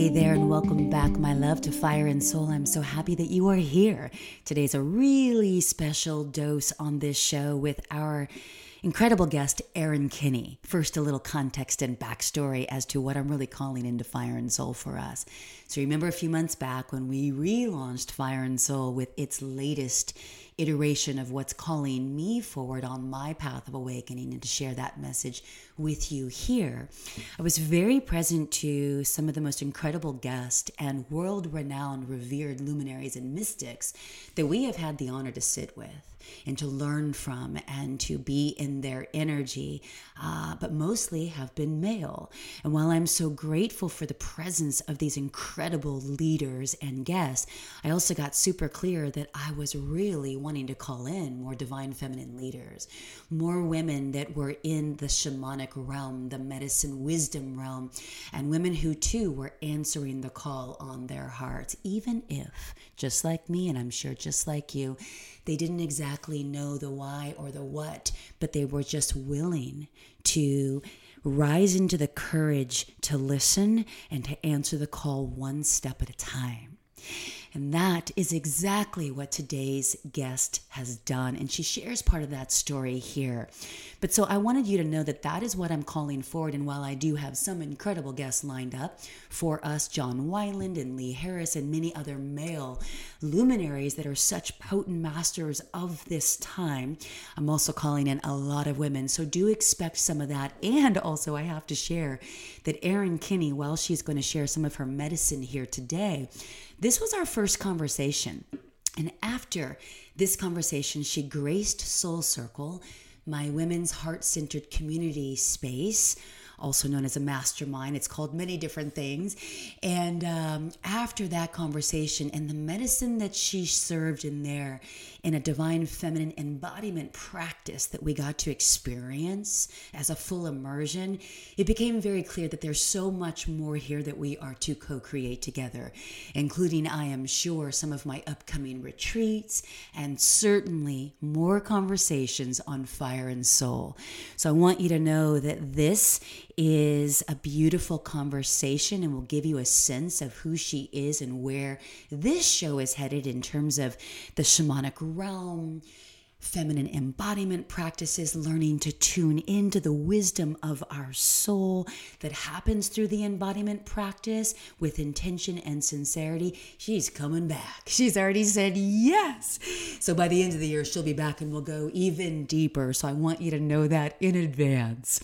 Hey there, and welcome back, my love, to Fire and Soul. I'm so happy that you are here. Today's a really special dose on this show with our incredible guest, Erin Kinney. First, a little context and backstory as to what I'm really calling into Fire and Soul for us. So, remember a few months back when we relaunched Fire and Soul with its latest iteration of what's calling me forward on my path of awakening and to share that message with you here. I was very present to some of the most incredible guests and world renowned, revered luminaries and mystics that we have had the honor to sit with and to learn from and to be in their energy, uh, but mostly have been male. And while I'm so grateful for the presence of these incredible leaders and guests, I also got super clear that I was really wanting to call in more divine feminine leaders, more women that were in the shamanic realm, the medicine wisdom realm, and women who too were answering the call on their hearts, even if, just like me, and I'm sure just like you, they didn't exactly know the why or the what, but they were just willing to rise into the courage to listen and to answer the call one step at a time. And that is exactly what today's guest has done. And she shares part of that story here. But so I wanted you to know that that is what I'm calling forward. And while I do have some incredible guests lined up for us, John Wineland and Lee Harris and many other male luminaries that are such potent masters of this time, I'm also calling in a lot of women. So do expect some of that. And also, I have to share that Erin Kinney, while she's going to share some of her medicine here today, this was our first conversation. And after this conversation, she graced Soul Circle, my women's heart centered community space also known as a mastermind. It's called many different things. And um, after that conversation and the medicine that she served in there in a divine feminine embodiment practice that we got to experience as a full immersion, it became very clear that there's so much more here that we are to co create together, including, I am sure, some of my upcoming retreats and certainly more conversations on fire and soul. So I want you to know that this is a beautiful conversation and will give you a sense of who she is and where this show is headed in terms of the shamanic realm, feminine embodiment practices, learning to tune into the wisdom of our soul that happens through the embodiment practice with intention and sincerity. She's coming back. She's already said yes. So by the end of the year, she'll be back and we'll go even deeper. So I want you to know that in advance.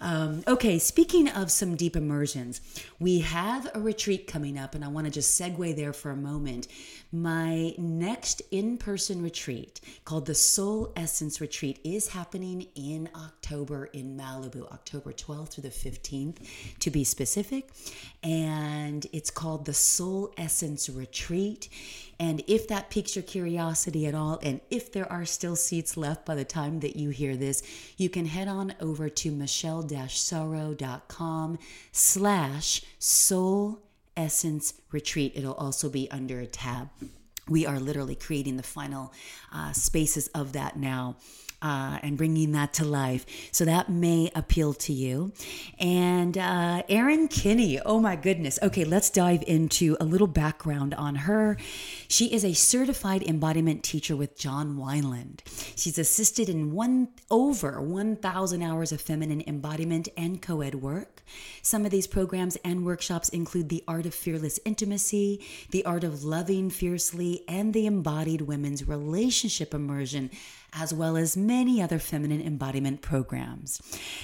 Um, okay, speaking of some deep immersions, we have a retreat coming up, and I want to just segue there for a moment. My next in person retreat, called the Soul Essence Retreat, is happening in October in Malibu, October 12th through the 15th, to be specific. And it's called the Soul Essence Retreat. And if that piques your curiosity at all, and if there are still seats left by the time that you hear this, you can head on over to michelle-sorrow.com slash soul essence retreat. It'll also be under a tab. We are literally creating the final uh, spaces of that now uh, and bringing that to life. So that may appeal to you. And uh, Erin Kinney, oh my goodness. Okay, let's dive into a little background on her. She is a certified embodiment teacher with John Wineland. She's assisted in one over 1,000 hours of feminine embodiment and co-ed work. Some of these programs and workshops include the art of fearless intimacy, the art of loving fiercely, and the embodied women's relationship immersion as well as many other feminine embodiment programs.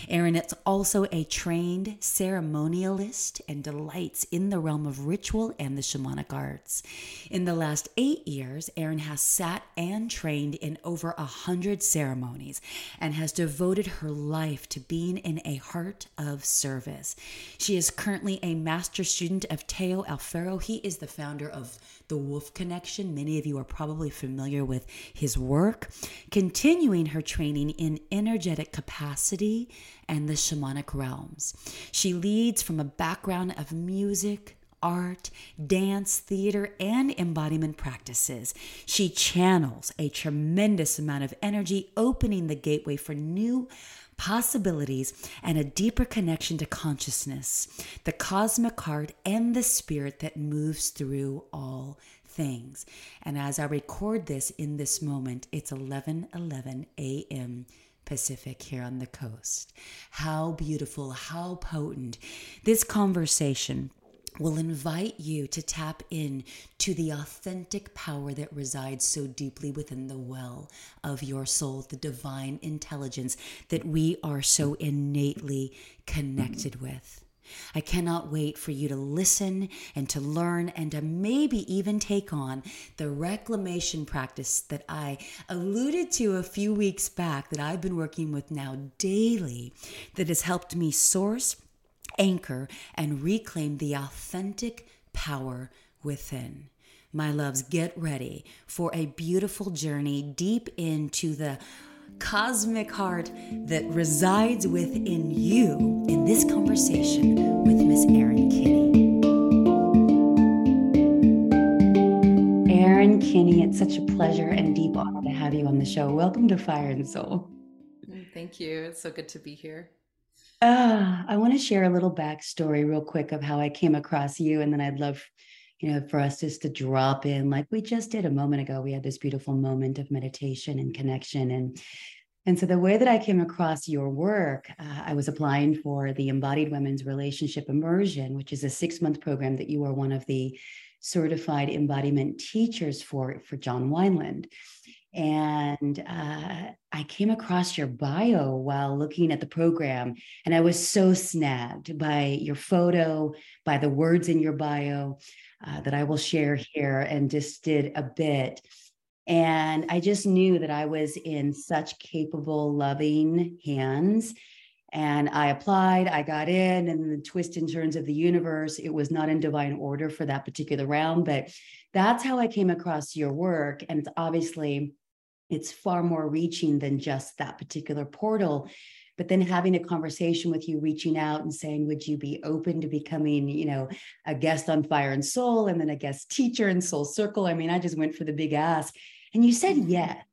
Erin is also a trained ceremonialist and delights in the realm of ritual and the shamanic arts. In the last eight years, Erin has sat and trained in over a hundred ceremonies and has devoted her life to being in a heart of service. She is currently a master student of Teo Alfero. He is the founder of the Wolf Connection. Many of you are probably familiar with his work. Continuing her training in energetic capacity and the shamanic realms. She leads from a background of music, art, dance, theater, and embodiment practices. She channels a tremendous amount of energy, opening the gateway for new possibilities, and a deeper connection to consciousness, the cosmic heart, and the spirit that moves through all things. And as I record this in this moment, it's 11 11 a.m. Pacific here on the coast. How beautiful, how potent. This conversation will invite you to tap in to the authentic power that resides so deeply within the well of your soul, the divine intelligence that we are so innately connected with. I cannot wait for you to listen and to learn and to maybe even take on the reclamation practice that I alluded to a few weeks back that I've been working with now daily that has helped me source, anchor, and reclaim the authentic power within. My loves, get ready for a beautiful journey deep into the cosmic heart that resides within you in this conversation with Miss Erin Kinney. Erin Kinney, it's such a pleasure and deep honor to have you on the show. Welcome to Fire and Soul. Thank you. It's so good to be here. Uh, I want to share a little backstory, real quick, of how I came across you, and then I'd love you know, for us just to drop in like we just did a moment ago. We had this beautiful moment of meditation and connection. And and so the way that I came across your work, uh, I was applying for the Embodied Women's Relationship Immersion, which is a six month program that you are one of the certified embodiment teachers for for John Wineland. And uh, I came across your bio while looking at the program, and I was so snagged by your photo, by the words in your bio uh, that I will share here and just did a bit. And I just knew that I was in such capable, loving hands. And I applied, I got in, and the twist and turns of the universe, it was not in divine order for that particular round, but that's how I came across your work. And it's obviously, it's far more reaching than just that particular portal. But then having a conversation with you reaching out and saying would you be open to becoming you know a guest on fire and soul and then a guest teacher in soul circle? I mean i just went for the big ask. And you said mm-hmm. yes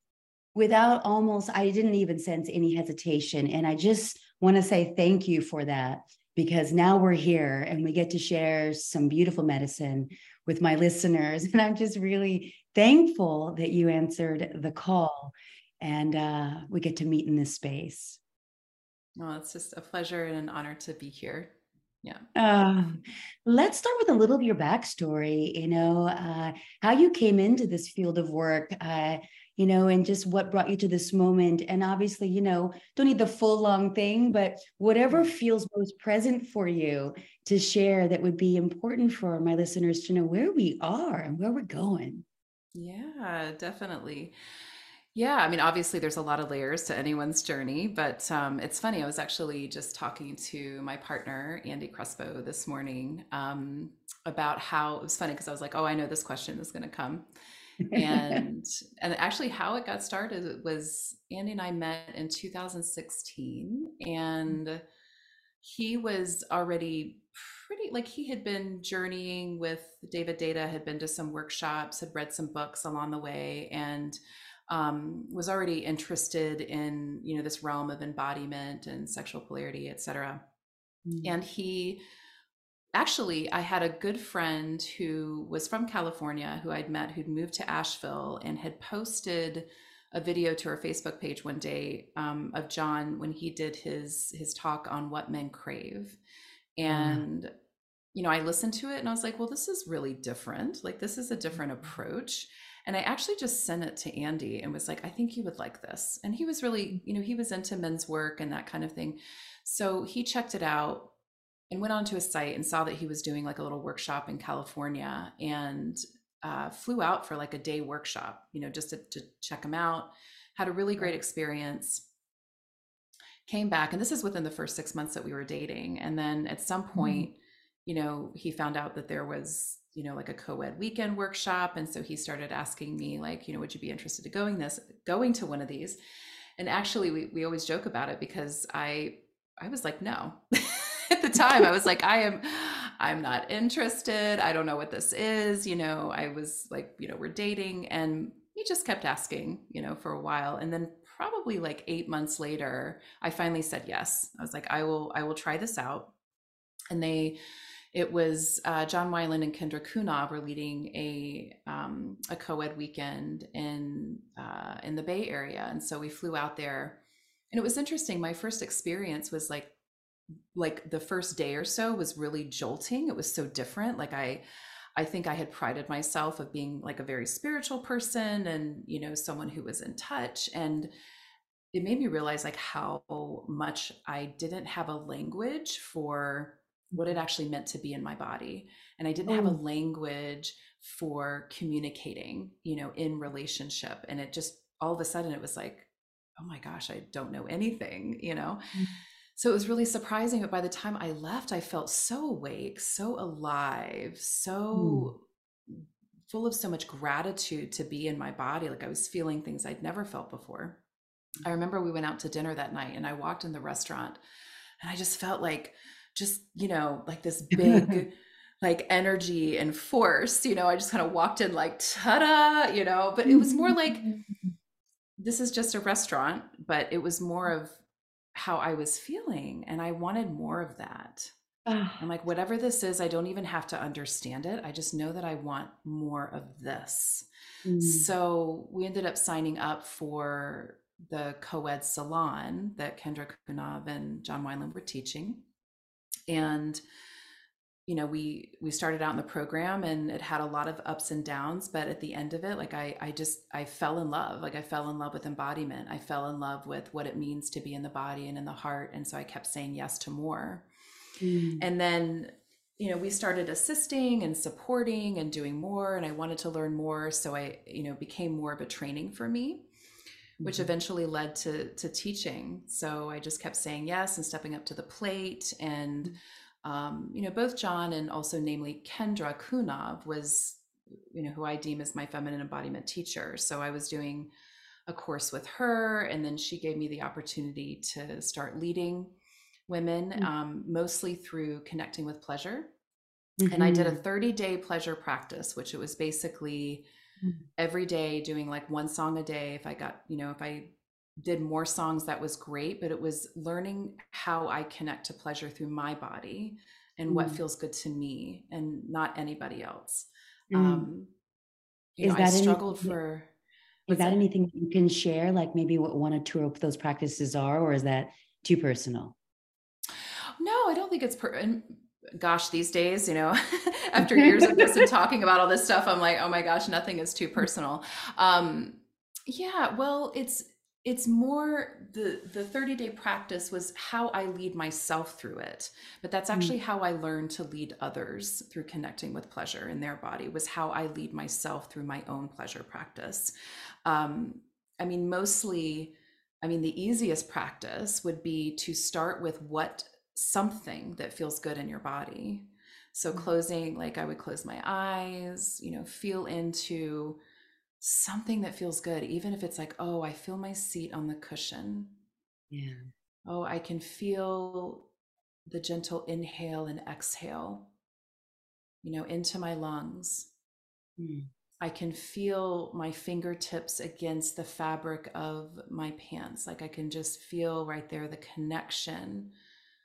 without almost i didn't even sense any hesitation. And i just want to say thank you for that because now we're here and we get to share some beautiful medicine with my listeners. And i'm just really thankful that you answered the call and uh, we get to meet in this space well, it's just a pleasure and an honor to be here. Yeah. Uh, let's start with a little of your backstory, you know, uh, how you came into this field of work, uh, you know, and just what brought you to this moment. And obviously, you know, don't need the full long thing, but whatever mm-hmm. feels most present for you to share that would be important for my listeners to know where we are and where we're going. Yeah, definitely. Yeah, I mean, obviously, there's a lot of layers to anyone's journey, but um, it's funny. I was actually just talking to my partner, Andy Crespo, this morning um, about how it was funny because I was like, oh, I know this question is going to come. and and actually how it got started was Andy and I met in 2016 and he was already pretty like he had been journeying with David Deida, had been to some workshops had read some books along the way and um, was already interested in you know this realm of embodiment and sexual polarity, etc. Mm-hmm. And he actually, I had a good friend who was from California who I'd met who'd moved to Asheville and had posted a video to her Facebook page one day um, of John when he did his his talk on what men crave, and. Mm. You know, I listened to it and I was like, well, this is really different. Like, this is a different mm-hmm. approach. And I actually just sent it to Andy and was like, I think you would like this. And he was really, you know, he was into men's work and that kind of thing. So he checked it out and went onto his site and saw that he was doing like a little workshop in California and uh, flew out for like a day workshop, you know, just to, to check him out. Had a really great experience. Came back, and this is within the first six months that we were dating. And then at some mm-hmm. point, you know, he found out that there was you know like a co-ed weekend workshop and so he started asking me like you know would you be interested in going this going to one of these and actually we, we always joke about it because i i was like no at the time i was like i am I'm not interested. I don't know what this is. You know, I was like, you know, we're dating. And he just kept asking, you know, for a while. And then probably like eight months later, I finally said yes. I was like, I will, I will try this out. And they, it was uh, John Wineland and Kendra Cunov were leading a um, a co-ed weekend in uh, in the Bay Area, and so we flew out there, and it was interesting. My first experience was like like the first day or so was really jolting. It was so different. Like I I think I had prided myself of being like a very spiritual person and, you know, someone who was in touch. And it made me realize like how much I didn't have a language for what it actually meant to be in my body. And I didn't have a mm. language for communicating, you know, in relationship. And it just all of a sudden it was like, oh my gosh, I don't know anything, you know? Mm-hmm so it was really surprising but by the time i left i felt so awake so alive so mm. full of so much gratitude to be in my body like i was feeling things i'd never felt before i remember we went out to dinner that night and i walked in the restaurant and i just felt like just you know like this big like energy and force you know i just kind of walked in like ta-da you know but it was more like this is just a restaurant but it was more of how I was feeling. And I wanted more of that. I'm like, whatever this is, I don't even have to understand it. I just know that I want more of this. Mm. So we ended up signing up for the co ed salon that Kendra Cunov and John Wineland were teaching. And you know we we started out in the program and it had a lot of ups and downs but at the end of it like i i just i fell in love. Like i fell in love with embodiment. I fell in love with what it means to be in the body and in the heart. And so i kept saying yes to more. Mm. and then you know we started assisting and supporting and doing more and i wanted to learn more. So i you know became more of a training for me which mm-hmm. eventually led to to teaching. So i just kept saying yes and stepping up to the plate and mm-hmm um, you know, both John and also namely Kendra Cunov was, you know, who I deem as my feminine embodiment teacher. So I was doing a course with her, and then she gave me the opportunity to start leading women, mm-hmm. um, mostly through connecting with pleasure. Mm-hmm. And I did a mm-hmm. 30 day pleasure practice, which it was basically mm-hmm. every day doing like one song a day. If I got, you know, if I did more songs that was great but it was learning how i connect to pleasure through my body and mm. what feels good to me and not anybody else. Mm. um you is know, that i struggled anything, for is that, that? anything you can share like maybe what one or two of those practices are or is that too personal? No i don't think it's per and gosh these days you know after years of this and talking about all this stuff i'm like oh my gosh nothing is too personal. Um yeah well it's it's more the the 30 day practice was how i lead myself through it but that's mm. actually mm. how i learned to lead others through connecting with pleasure in their body was how i lead myself through my own pleasure practice um, i mean mostly i mean the easiest practice would be to start with what something that feels good in your body so mm. closing like i would close my eyes you know feel into something that feels good, even if it's like, oh, I feel my seat on the cushion. Yeah. Oh, I can feel the gentle inhale and exhale, you know, into my lungs. Mm. I can feel my fingertips against the fabric of my pants. Like I can just feel right there the connection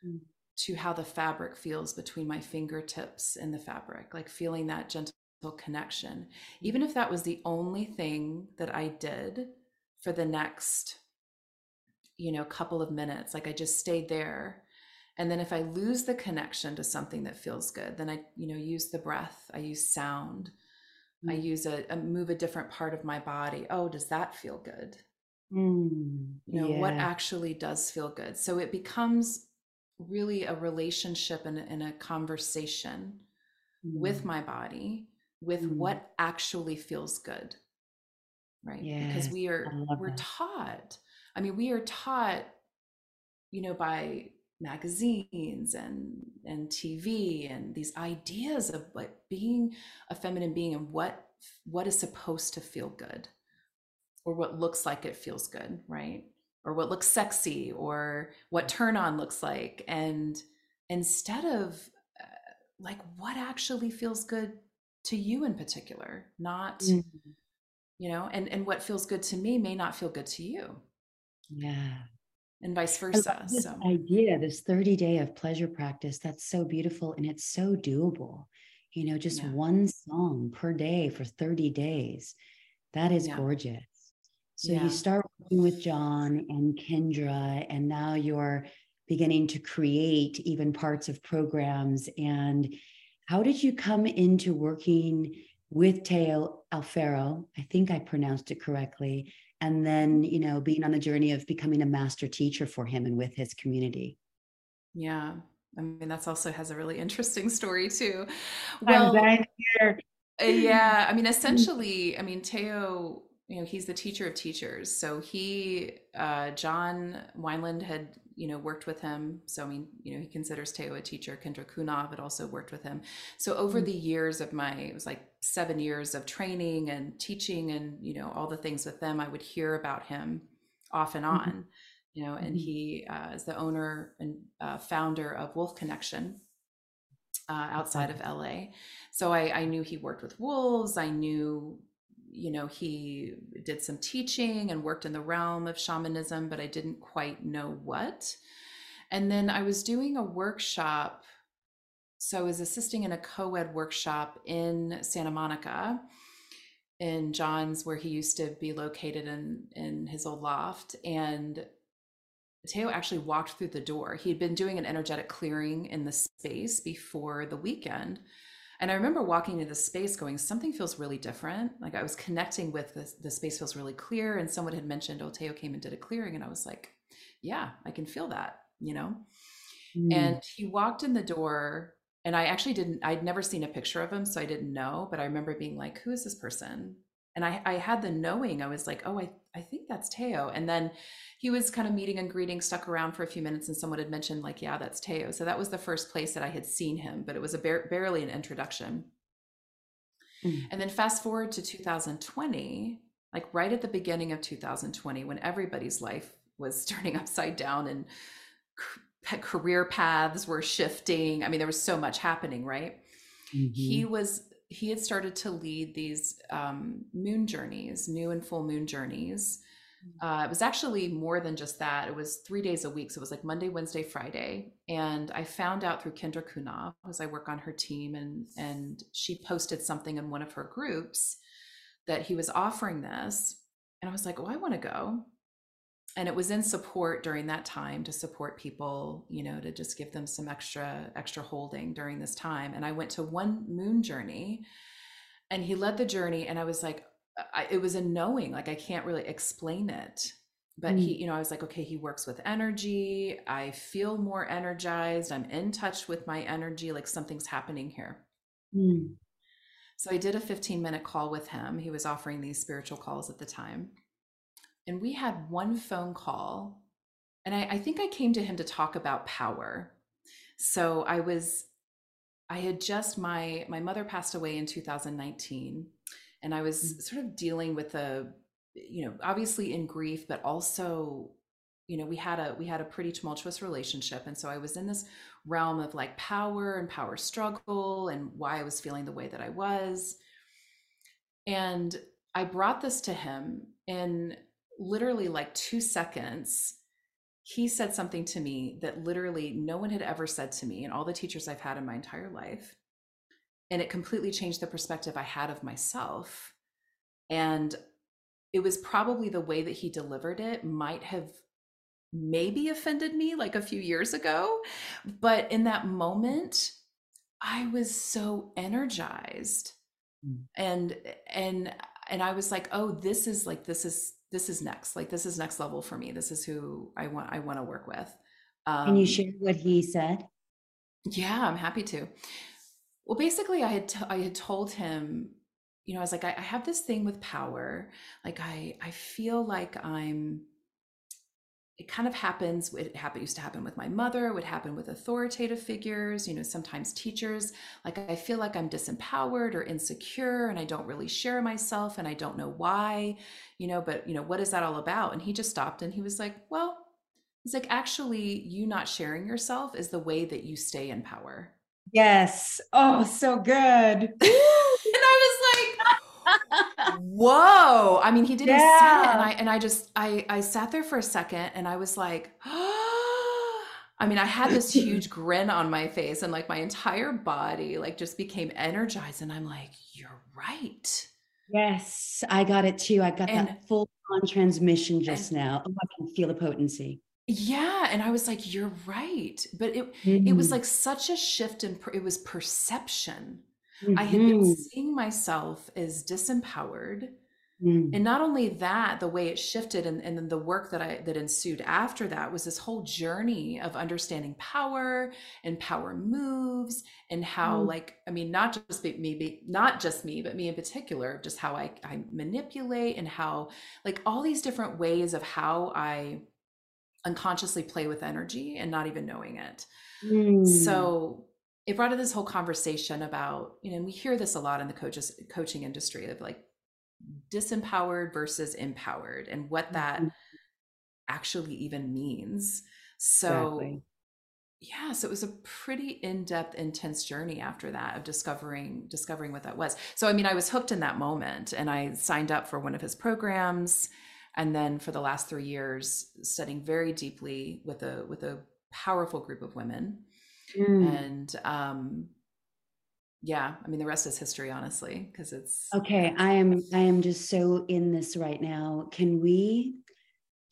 mm. to how the fabric feels between my fingertips and the fabric, like feeling that gentle connection, even if that was the only thing that I did for the next, you know, couple of minutes, like I just stayed there. And then if I lose the connection to something that feels good, then I, you know, use the breath, I use sound, mm. I use a, a, move a different part of my body. Oh, does that feel good? Mm, you know, yeah. what actually does feel good? So it becomes really a relationship and, and a conversation mm. with my body with mm. what actually feels good right yes, because we are we're that. taught i mean we are taught you know by magazines and and tv and these ideas of like being a feminine being and what what is supposed to feel good or what looks like it feels good right or what looks sexy or what turn on looks like and instead of like what actually feels good to you in particular not mm-hmm. you know and and what feels good to me may not feel good to you yeah and vice versa this so idea this 30 day of pleasure practice that's so beautiful and it's so doable you know just yeah. one song per day for 30 days that is yeah. gorgeous so yeah. you start working with john and kendra and now you're beginning to create even parts of programs and how did you come into working with Teo Alfero? I think I pronounced it correctly. And then, you know, being on the journey of becoming a master teacher for him and with his community. Yeah. I mean, that's also has a really interesting story too. Well, here. yeah. I mean, essentially, I mean, Teo, you know, he's the teacher of teachers. So he, uh, John Wineland had you know, worked with him. So, I mean, you know, he considers Teo a teacher. Kendra Cunov had also worked with him. So, over mm-hmm. the years of my, it was like seven years of training and teaching and, you know, all the things with them, I would hear about him off and mm-hmm. on, mm-hmm. you know, and mm-hmm. he uh, is the owner and uh, founder of Wolf Connection. Uh, outside of LA. So I, I knew he worked with wolves. I knew you know, he did some teaching and worked in the realm of shamanism, but I didn't quite know what. And then I was doing a workshop. So I was assisting in a co ed workshop in Santa Monica in John's, where he used to be located in, in his old loft. And Teo actually walked through the door. He'd been doing an energetic clearing in the space before the weekend. And I remember walking into the space going, something feels really different. Like I was connecting with the, the space feels really clear. And someone had mentioned, Oteo came and did a clearing. And I was like, yeah, I can feel that, you know? Mm. And he walked in the door and I actually didn't, I'd never seen a picture of him. So I didn't know, but I remember being like, who is this person? And I, I had the knowing, I was like, oh, I, I think that's Teo. And then he was kind of meeting and greeting, stuck around for a few minutes, and someone had mentioned, like, yeah, that's Teo. So that was the first place that I had seen him, but it was a bar- barely an introduction. Mm. And then fast forward to 2020, like right at the beginning of 2020, when everybody's life was turning upside down and career paths were shifting. I mean, there was so much happening, right? Mm-hmm. He was he had started to lead these um, moon journeys, new and full moon journeys, uh, it was actually more than just that. It was three days a week. So it was like Monday, Wednesday, Friday. And I found out through Kendra Kuna, as I work on her team, and and she posted something in one of her groups that he was offering this. And I was like, oh, I want to go. And it was in support during that time to support people, you know, to just give them some extra, extra holding during this time. And I went to one moon journey and he led the journey. And I was like, I, it was a knowing like i can't really explain it but mm. he you know i was like okay he works with energy i feel more energized i'm in touch with my energy like something's happening here mm. so i did a 15 minute call with him he was offering these spiritual calls at the time and we had one phone call and I, I think i came to him to talk about power so i was i had just my my mother passed away in 2019 and i was mm. sort of dealing with a you know obviously in grief but also you know we had a we had a pretty tumultuous relationship and so i was in this realm of like power and power struggle and why i was feeling the way that i was and i brought this to him in literally like 2 seconds he said something to me that literally no one had ever said to me and all the teachers i've had in my entire life and it completely changed the perspective I had of myself. And it was probably the way that he delivered it might have maybe offended me like a few years ago. But in that moment, I was so energized. Mm. And, and, and I was like, oh, this is like, this is, this is next. Like, this is next level for me. This is who I want, I want to work with. Um, Can you share what he said? Yeah, I'm happy to. Well, basically, I had t- I had told him, you know, I was like, I, I have this thing with power. Like, I I feel like I'm. It kind of happens. It happened used to happen with my mother. It would happen with authoritative figures. You know, sometimes teachers. Like, I feel like I'm disempowered or insecure, and I don't really share myself, and I don't know why. You know, but you know, what is that all about? And he just stopped, and he was like, well. He's like, actually, you not sharing yourself is the way that you stay in power Yes. Oh, so good. and I was like, whoa. I mean, he didn't yeah. say it. And I and I just I I sat there for a second and I was like, I mean, I had this huge grin on my face and like my entire body like just became energized. And I'm like, you're right. Yes, I got it too. I got and, that full on transmission just and, now. Oh, I can feel the potency. Yeah, and I was like, "You're right," but it mm-hmm. it was mm-hmm. like such a shift in it was perception. Mm-hmm. I had been mm-hmm. seeing myself as disempowered, mm. and not only that, the way it shifted, and, and then the work that I that ensued after that was this whole journey of understanding power and power moves, and how mm. like I mean, not just me, not just me, but me in particular, just how I I manipulate and how like all these different ways of how I unconsciously play with energy and not even knowing it. Mm. So it brought to this whole conversation about, you know, and we hear this a lot in the coaches coaching industry of like disempowered versus empowered and what that mm-hmm. actually even means. So exactly. yeah, so it was a pretty in-depth, intense journey after that of discovering discovering what that was. So I mean, I was hooked in that moment and I signed up for one of his programs and then for the last three years studying very deeply with a with a powerful group of women mm. and um yeah i mean the rest is history honestly because it's okay i am i am just so in this right now can we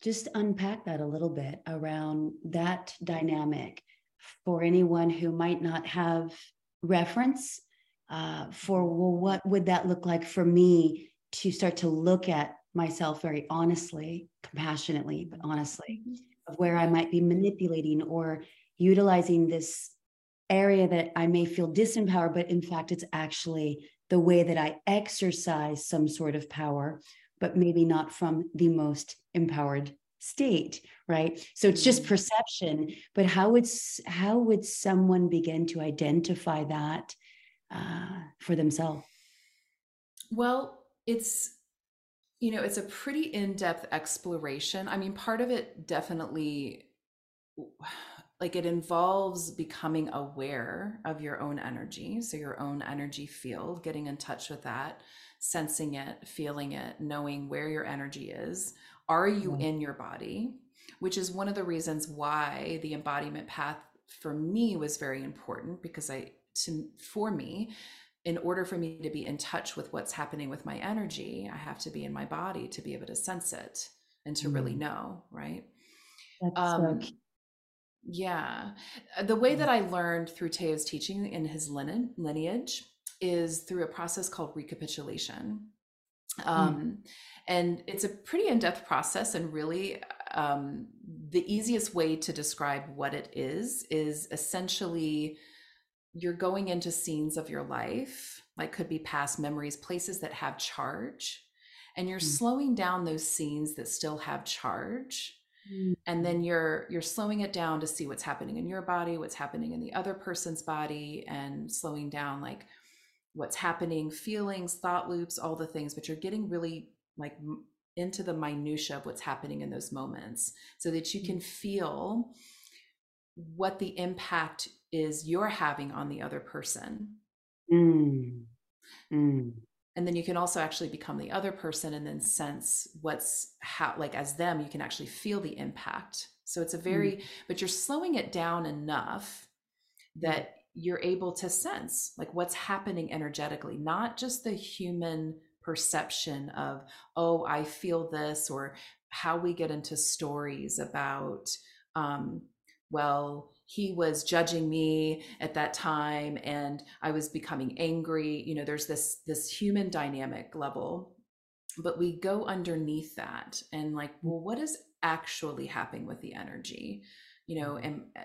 just unpack that a little bit around that dynamic for anyone who might not have reference uh, for well what would that look like for me to start to look at myself very honestly, compassionately, but honestly, mm-hmm. of where I might be manipulating or utilizing this area that I may feel disempowered, but in fact, it's actually the way that I exercise some sort of power, but maybe not from the most empowered state right so it's just mm-hmm. perception but how would how would someone begin to identify that uh, for themselves well it's you know, it's a pretty in-depth exploration. I mean, part of it definitely like it involves becoming aware of your own energy, so your own energy field, getting in touch with that, sensing it, feeling it, knowing where your energy is. Are you mm-hmm. in your body? Which is one of the reasons why the embodiment path for me was very important because I to for me in order for me to be in touch with what's happening with my energy, I have to be in my body to be able to sense it and to mm. really know, right? Um, so yeah. Uh, the way that I learned through Teo's teaching in his lineage is through a process called recapitulation. Mm. Um, mm. And it's a pretty in depth process, and really, um, the easiest way to describe what it is is essentially you're going into scenes of your life, like could be past memories, places that have charge, and you're mm. slowing down those scenes that still have charge. Mm. And then you're you're slowing it down to see what's happening in your body, what's happening in the other person's body, and slowing down like what's happening, feelings, thought loops, all the things, but you're getting really like into the minutia of what's happening in those moments so that you can mm. feel what the impact is you're having on the other person. Mm. Mm. And then you can also actually become the other person and then sense what's how, like as them, you can actually feel the impact. So it's a very, mm. but you're slowing it down enough that you're able to sense like what's happening energetically, not just the human perception of, oh, I feel this, or how we get into stories about, um, well, he was judging me at that time and i was becoming angry. You know there's this this human dynamic level but we go underneath that and like well what is actually happening with the energy? You know and uh,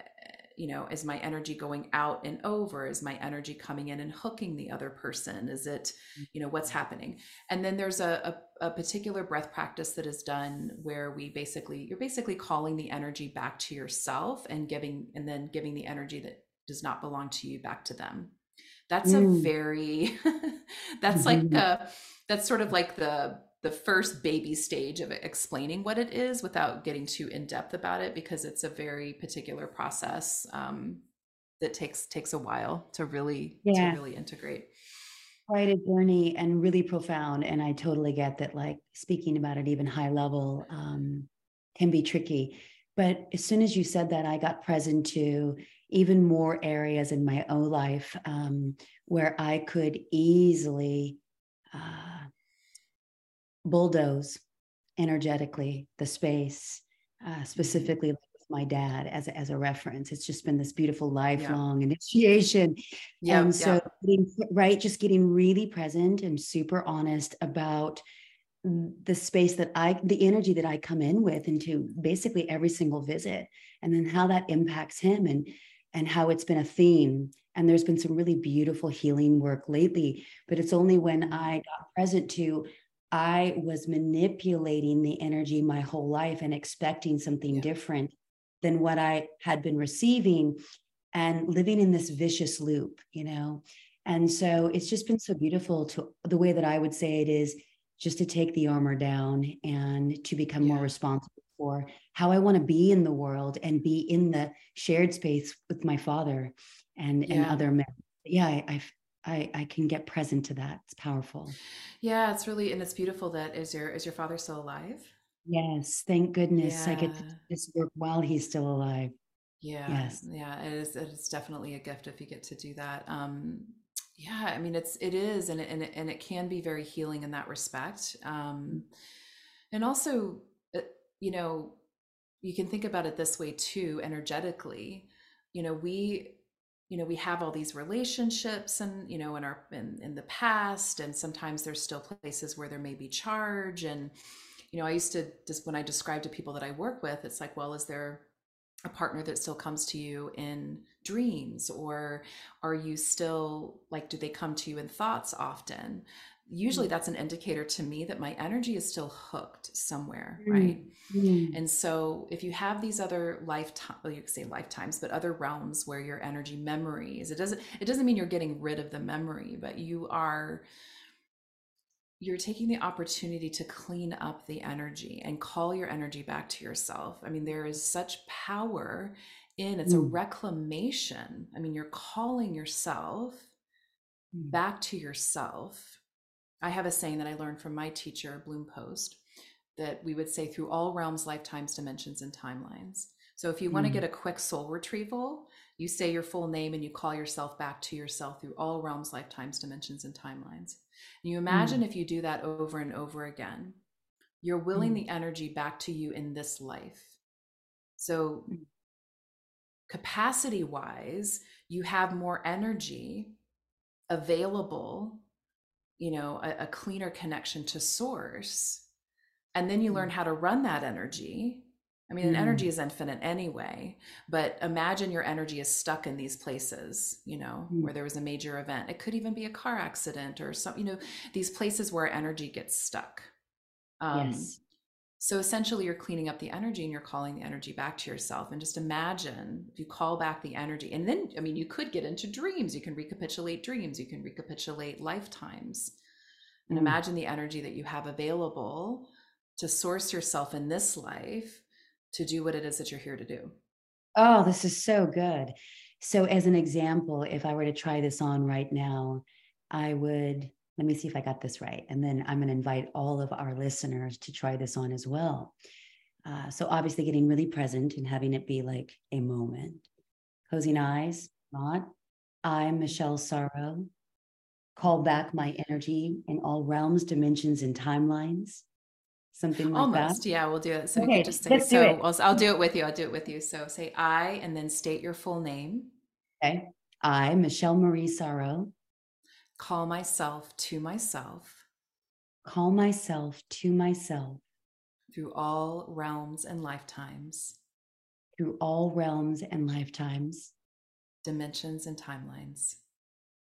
you know is my energy going out and over? Is my energy coming in and hooking the other person? Is it you know what's happening? And then there's a, a, a, particular breath practice that is done where we basically you're basically calling the energy back to yourself and giving and then giving the energy that does not belong to you back to them. That's mm. a very that's like mm-hmm. a that's sort of like the the first baby stage of explaining what it is without getting too in depth about it because it's a very particular process. Um, that takes takes a while to really yeah. to really integrate quite a journey and really profound and i totally get that like speaking about it even high level um, can be tricky but as soon as you said that i got present to even more areas in my own life um, where i could easily uh, bulldoze energetically the space uh, specifically my dad as a, as a reference. It's just been this beautiful lifelong yeah. initiation. Yeah, and so, yeah. getting, right, just getting really present and super honest about the space that I, the energy that I come in with into basically every single visit, and then how that impacts him and and how it's been a theme. And there's been some really beautiful healing work lately, but it's only when mm-hmm. I got present to I was manipulating the energy my whole life and expecting something yeah. different than what I had been receiving and living in this vicious loop, you know? And so it's just been so beautiful to the way that I would say it is just to take the armor down and to become yeah. more responsible for how I want to be in the world and be in the shared space with my father and, yeah. and other men. Yeah, I, I, I I can get present to that. It's powerful. Yeah, it's really and it's beautiful that is your is your father still alive? Yes, thank goodness I get to do this work while he's still alive. Yeah. Yes. Yeah. It is, it's definitely a gift if you get to do that. Um, yeah, I mean, it's, it is, and it, and it, and it can be very healing in that respect. Um, and also, uh, you know, you can think about it this way too, energetically, you know, we, you know, we have all these relationships and, you know, in our, in, in the past, and sometimes there's still places where there may be charge. And, you know, I used to just when I describe to people that I work with, it's like, well, is there a partner that still comes to you in dreams? Or are you still like do they come to you in thoughts often usually mm. that's an indicator to me that my energy is still hooked somewhere mm. right mm. and so if you have these other lifetime well you could say lifetimes but other realms where your energy memories it doesn't it doesn't mean you're getting rid of the memory but you are you're taking the opportunity to clean up the energy and call your energy back to yourself. I mean, there is such power in it's mm. a reclamation. I mean, you're calling yourself mm. back to yourself. I have a saying that I learned from my teacher, Bloom Post, that we would say through all realms, lifetimes, dimensions, and timelines. So if you want to get a quick soul retrieval, you say your full name and you call yourself back to yourself through all realms, lifetimes, dimensions, and timelines. And you imagine mm. if you do that over and over again, you're willing mm. the energy back to you in this life. So, mm. capacity wise, you have more energy available, you know, a, a cleaner connection to source. And then you learn mm. how to run that energy I mean, mm. energy is infinite anyway, but imagine your energy is stuck in these places, you know, mm. where there was a major event. It could even be a car accident or some, you know, these places where energy gets stuck. Um, yes. So essentially, you're cleaning up the energy and you're calling the energy back to yourself. And just imagine if you call back the energy, and then, I mean, you could get into dreams. You can recapitulate dreams, you can recapitulate lifetimes, and mm. imagine the energy that you have available to source yourself in this life to do what it is that you're here to do. Oh, this is so good. So, as an example, if I were to try this on right now, I would let me see if I got this right. And then I'm going to invite all of our listeners to try this on as well. Uh, so, obviously, getting really present and having it be like a moment. Closing eyes, not. I'm Michelle Sorrow, call back my energy in all realms, dimensions, and timelines something like Almost, that? Yeah, we'll do it. So okay, just say, so I'll, I'll do it with you. I'll do it with you. So say I and then state your full name. Okay. I, Michelle Marie Sorrow. Call myself to myself. Call myself to myself. Through all realms and lifetimes. Through all realms and lifetimes. Dimensions and timelines.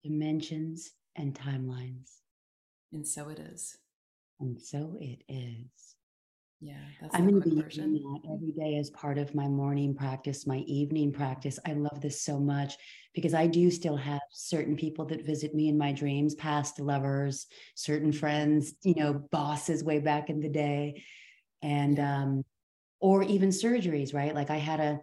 Dimensions and timelines. And so it is. And so it is. Yeah, I'm going to be version. doing that every day as part of my morning practice, my evening practice. I love this so much because I do still have certain people that visit me in my dreams, past lovers, certain friends, you know, bosses way back in the day, and um, or even surgeries, right? Like I had a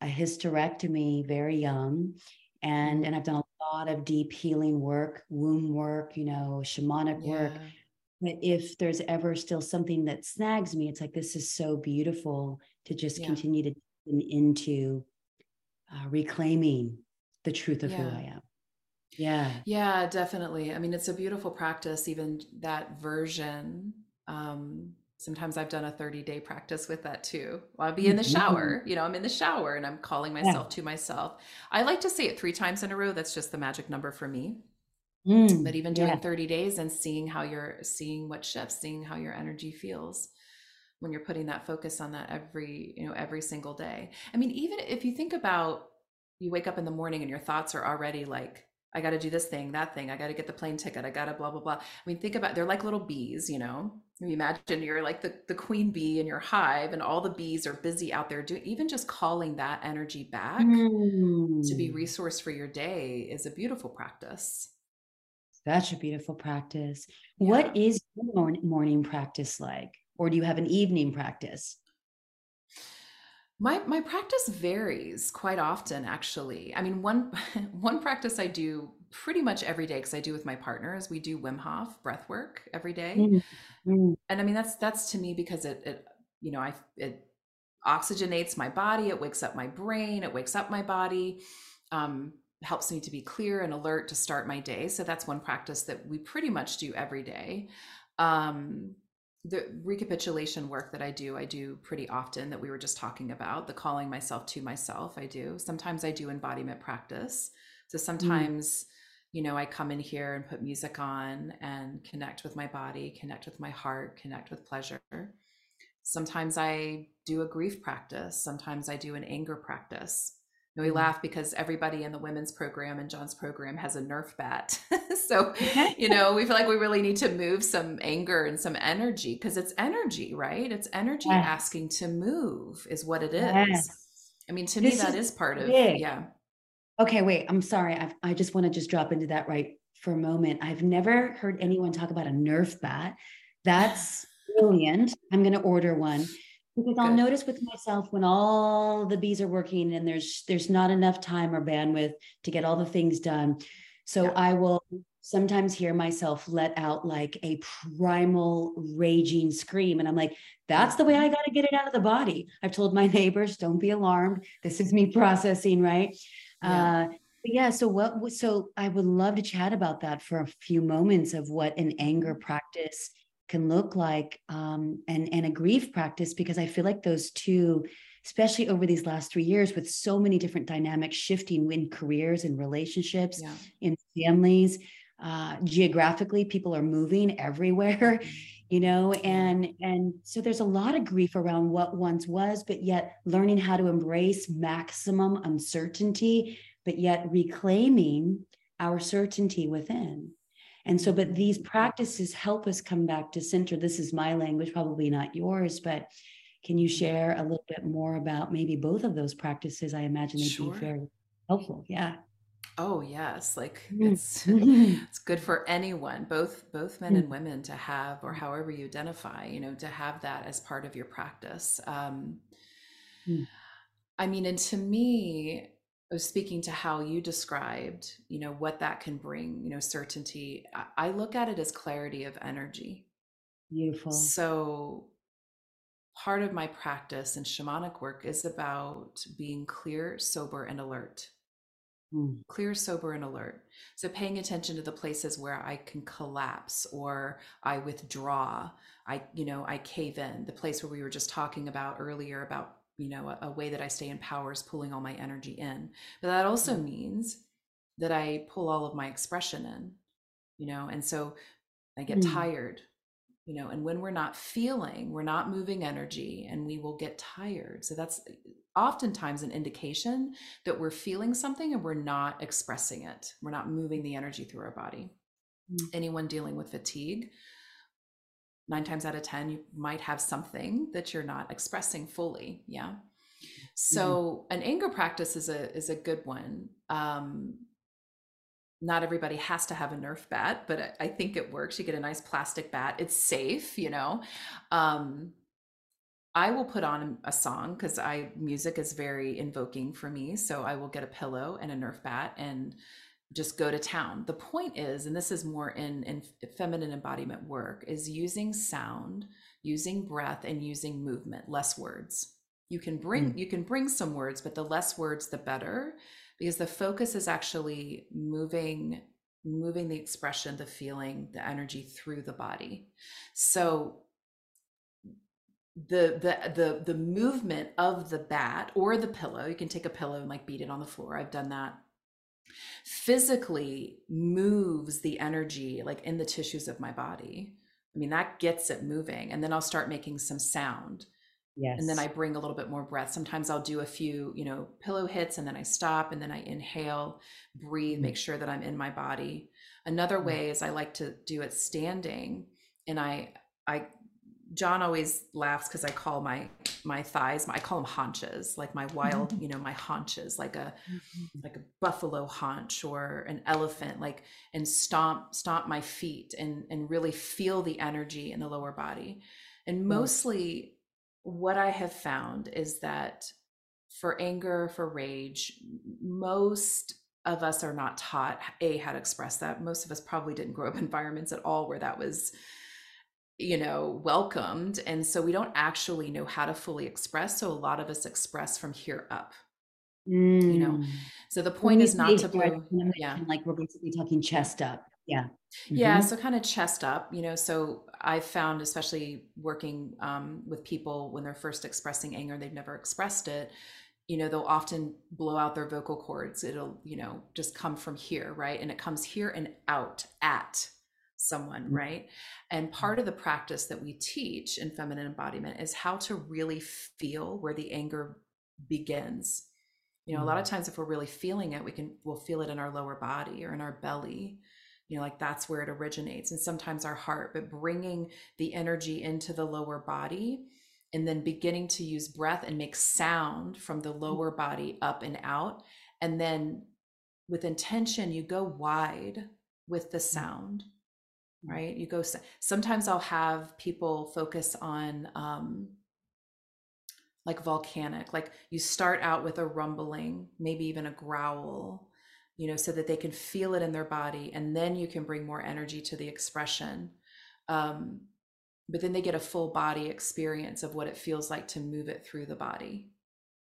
a hysterectomy very young, and mm-hmm. and I've done a lot of deep healing work, womb work, you know, shamanic yeah. work. But if there's ever still something that snags me, it's like this is so beautiful to just yeah. continue to into uh, reclaiming the truth of yeah. who I am. Yeah. Yeah, definitely. I mean, it's a beautiful practice, even that version. Um, sometimes I've done a 30 day practice with that too. I'll be in the mm-hmm. shower, you know, I'm in the shower and I'm calling myself yeah. to myself. I like to say it three times in a row. That's just the magic number for me. Mm, but even doing yeah. 30 days and seeing how you're seeing what shifts, seeing how your energy feels when you're putting that focus on that every, you know, every single day. I mean, even if you think about you wake up in the morning and your thoughts are already like I got to do this thing, that thing. I got to get the plane ticket. I got to blah, blah, blah. I mean, think about, they're like little bees, you know, you imagine you're like the, the queen bee in your hive and all the bees are busy out there doing, even just calling that energy back mm. to be mm. resource for your day is a beautiful practice. Such a beautiful practice. Yeah. What is your morning practice like? Or do you have an evening practice? My my practice varies quite often actually. I mean one one practice I do pretty much every day because I do with my partner is we do Wim Hof breath work every day. Mm-hmm. And I mean that's that's to me because it it you know I it oxygenates my body, it wakes up my brain, it wakes up my body. Um, helps me to be clear and alert to start my day. So that's one practice that we pretty much do every day. Um, the recapitulation work that I do, I do pretty often that we were just talking about, the calling myself to myself, I do. Sometimes I do embodiment practice. So mm. sometimes, mm. you know, I come in here and put music on and connect with my body, connect with my heart, connect with pleasure. Sometimes I do a grief practice. Sometimes I do an anger practice we mm-hmm. laugh because everybody in the women's program and John's program has a Nerf bat. so, you know, we feel like we really need to move some anger and some energy because it's energy, right? It's energy yes. asking to move, is what it is. Yes. I mean, to this me, that is, is part of, big. yeah. Okay, wait, I'm sorry. i I just want to just drop into that right for a moment. I've never heard anyone talk about a Nerf bat. That's brilliant. I'm going to order one because I'll Good. notice with myself when all the bees are working and there's there's not enough time or bandwidth to get all the things done. So yeah. I will sometimes hear myself let out like a primal raging scream and I'm like that's the way I got to get it out of the body. I've told my neighbors don't be alarmed. This is me processing, right? Yeah. Uh yeah so what so i would love to chat about that for a few moments of what an anger mm-hmm. practice can look like um, and and a grief practice because I feel like those two, especially over these last three years, with so many different dynamics shifting in careers and relationships, yeah. in families, uh, geographically, people are moving everywhere, you know, and and so there's a lot of grief around what once was, but yet learning how to embrace maximum uncertainty, but yet reclaiming our certainty within. And so, but these practices help us come back to center. This is my language, probably not yours, but can you share a little bit more about maybe both of those practices? I imagine they'd sure. be very helpful. Yeah. Oh yes, like mm. it's it's good for anyone, both both men and mm. women, to have, or however you identify, you know, to have that as part of your practice. Um, mm. I mean, and to me, was speaking to how you described, you know, what that can bring, you know, certainty. I, I look at it as clarity of energy. Beautiful. So part of my practice and shamanic work is about being clear, sober, and alert. Mm. Clear, sober, and alert. So paying attention to the places where I can collapse or I withdraw. I, you know, I cave in. The place where we were just talking about earlier about you know a, a, way that i stay in power is pulling all my energy in but that also mm-hmm. means that i pull all of my expression in you know and so i get mm. tired you know and when we're not feeling we're not moving energy and we will get tired so that's oftentimes an indication that we're feeling something and we're not expressing it we're not moving the energy through our body mm. anyone dealing with fatigue nine times out of 10, you might have something that you're not expressing fully. Yeah. So mm-hmm. an anger practice is a is a good one. Um, not everybody has to have a Nerf bat, but I think it works. You get a nice plastic bat. It's safe, you know. Um, I will put on a song because I music is very invoking for me. So I will get a pillow and a Nerf bat and just go to town. The point is, and this is more in, in feminine embodiment work, is using sound, using breath, and using movement, less words. You can bring mm. you can bring some words, but the less words, the better, because the focus is actually moving moving the expression, the feeling, the energy through the body. So the the the the movement of the bat or the pillow you can take a pillow and like beat it on the floor i've done that physically moves the energy like in the tissues of my body i mean that gets it moving and then i'll start making some sound yes and then i bring a little bit more breath sometimes i'll do a few you know pillow hits and then i stop and then i inhale breathe mm-hmm. make sure that i'm in my body another mm-hmm. way is i like to do it standing and i i John always laughs because I call my my thighs, I call them haunches, like my wild, mm-hmm. you know, my haunches, like a mm-hmm. like a buffalo haunch or an elephant, like and stomp stomp my feet and and really feel the energy in the lower body. And mostly, what I have found is that for anger, for rage, most of us are not taught a how to express that. Most of us probably didn't grow up in environments at all where that was you know welcomed and so we don't actually know how to fully express so a lot of us express from here up mm. you know mm. so the point is not to blow yeah like we're basically talking chest up yeah mm-hmm. yeah so kind of chest up you know so i found especially working um, with people when they're first expressing anger they've never expressed it you know they'll often blow out their vocal cords it'll you know just come from here right and it comes here and out at someone, mm-hmm. right? And part of the practice that we teach in feminine embodiment is how to really feel where the anger begins. You know, a lot of mm-hmm. times if we're really feeling it, we can we'll feel it in our lower body or in our belly. You know, like that's where it originates and sometimes our heart, but bringing the energy into the lower body and then beginning to use breath and make sound from the mm-hmm. lower body up and out and then with intention you go wide with the sound right you go sometimes i'll have people focus on um like volcanic like you start out with a rumbling maybe even a growl you know so that they can feel it in their body and then you can bring more energy to the expression um but then they get a full body experience of what it feels like to move it through the body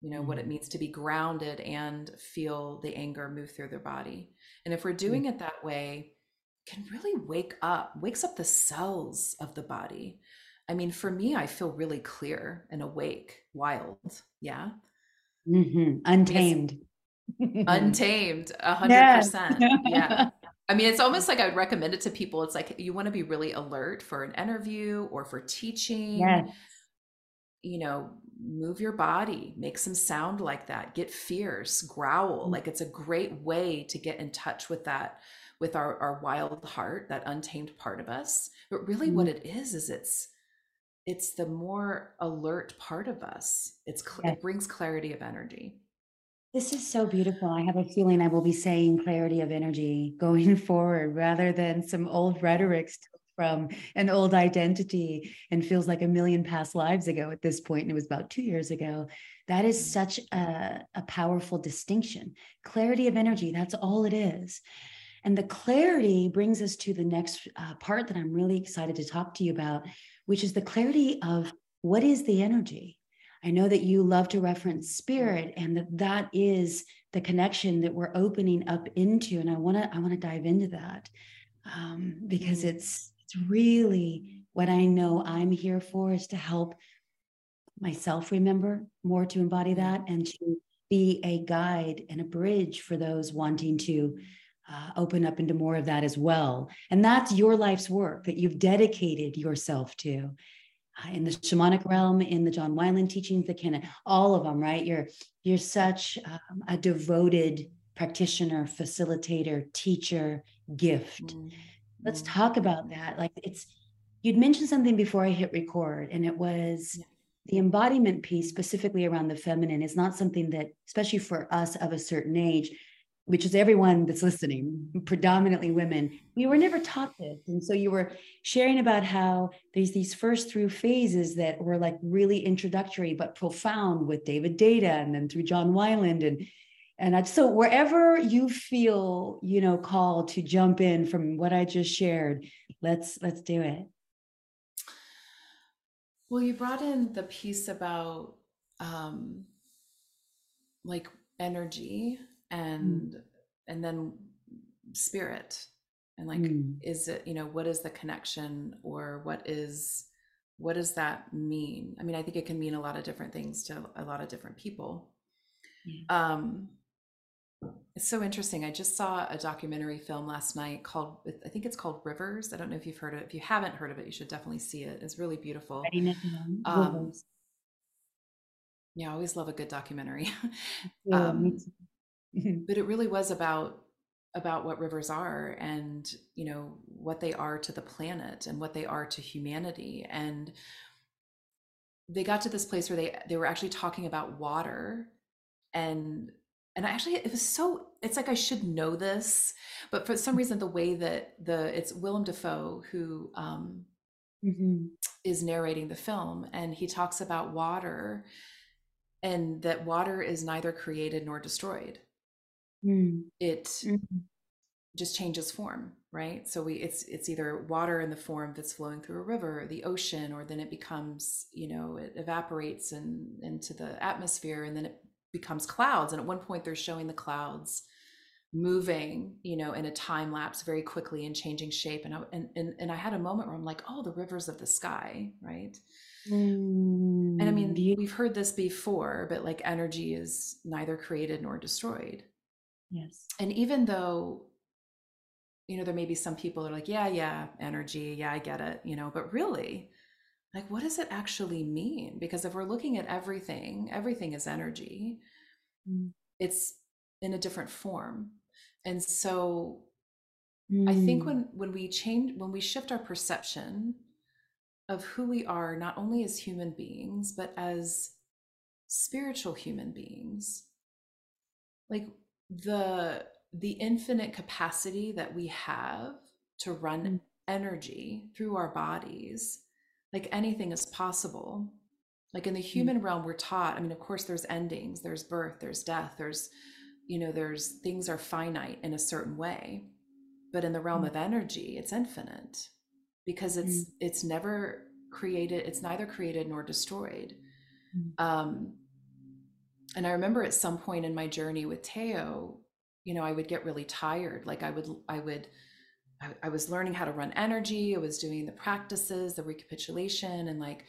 you know mm-hmm. what it mm-hmm. means to be grounded and feel the anger move through their body and if we're doing mm-hmm. it that way can really wake up, wakes up the cells of the body. I mean, for me, I feel really clear and awake, wild. Yeah. Mm-hmm. Untamed. untamed, a hundred percent. Yeah. I mean, it's almost like I would recommend it to people. It's like you want to be really alert for an interview or for teaching. Yes. You know, move your body, make some sound like that, get fierce, growl. Mm-hmm. Like it's a great way to get in touch with that with our, our wild heart, that untamed part of us. But really mm-hmm. what it is, is it's, it's the more alert part of us. It's, yes. it brings clarity of energy. This is so beautiful. I have a feeling I will be saying clarity of energy going forward rather than some old rhetorics from an old identity and feels like a million past lives ago at this point, and it was about two years ago. That is mm. such a, a powerful distinction. Clarity of energy, that's all it is. And the clarity brings us to the next uh, part that I'm really excited to talk to you about, which is the clarity of what is the energy. I know that you love to reference spirit and that that is the connection that we're opening up into. And I want to I want to dive into that um, because mm-hmm. it's it's really what I know I'm here for is to help myself remember more to embody mm-hmm. that and to be a guide and a bridge for those wanting to uh, open up into more of that as well. And that's your life's work that you've dedicated yourself to. Uh, in the shamanic realm, in the John Wineland teachings, the canon, all of them, right? You're you're such um, a devoted practitioner, facilitator, teacher, gift. Mm-hmm. Let's talk about that. Like it's you'd mentioned something before I hit record, and it was yeah. the embodiment piece, specifically around the feminine, is not something that, especially for us of a certain age, which is everyone that's listening, predominantly women, we were never taught this. And so you were sharing about how there's these first through phases that were like really introductory but profound with David Deida and then through John Wineland and and I, so wherever you feel you know called to jump in from what I just shared, let's let's do it. Well, you brought in the piece about um, like energy. And mm. and then spirit and like mm. is it you know what is the connection or what is what does that mean? I mean i think it can mean a lot of different things to a lot of different people. Um it's so interesting i just saw a documentary film last night called i think it's called rivers i don't know if you've heard of it if you haven't heard of it you should definitely see it it's really beautiful. Um, yeah i always love a good documentary. Yeah, um, Mm-hmm. But it really was about about what rivers are and you know what they are to the planet and what they are to humanity and they got to this place where they they were actually talking about water and and I actually it was so it's like I should know this, but for some reason the way that the it's Willem Dafoe who um, mm-hmm. is narrating the film, and he talks about water, and that water is neither created nor destroyed. Mm. It mm-hmm. just changes form, right? So we it's it's either water in the form that's flowing through a river, the ocean, or then it becomes, you know, it evaporates and into the atmosphere and then it becomes clouds. And at one point they're showing the clouds moving, you know, in a time lapse very quickly and changing shape. And I and and, and I had a moment where I'm like, oh, the rivers of the sky, right? Mm, and I mean, mm, we've heard this before, but like energy is neither created nor destroyed. Yes. And even though, you know, there may be some people that are like, yeah, yeah, energy, yeah, I get it, you know, but really, like, what does it actually mean? Because if we're looking at everything, everything is energy, mm. it's in a different form. And so mm. I think mm. when when we change when we shift our perception of who we are not only as human beings but as spiritual human beings like the the infinite capacity that we have to run mm. energy through our bodies like anything is possible like in the mm. human realm we're taught i mean of course there's endings there's birth there's death there's you know there's things are finite in a certain way but in the realm mm. of energy it's infinite because it's mm. it's never created it's neither created nor destroyed mm. um and I remember at some point in my journey with Teo, you know, I would get really tired. Like I would, I would, I, I was learning how to run energy. I was doing the practices, the recapitulation, and like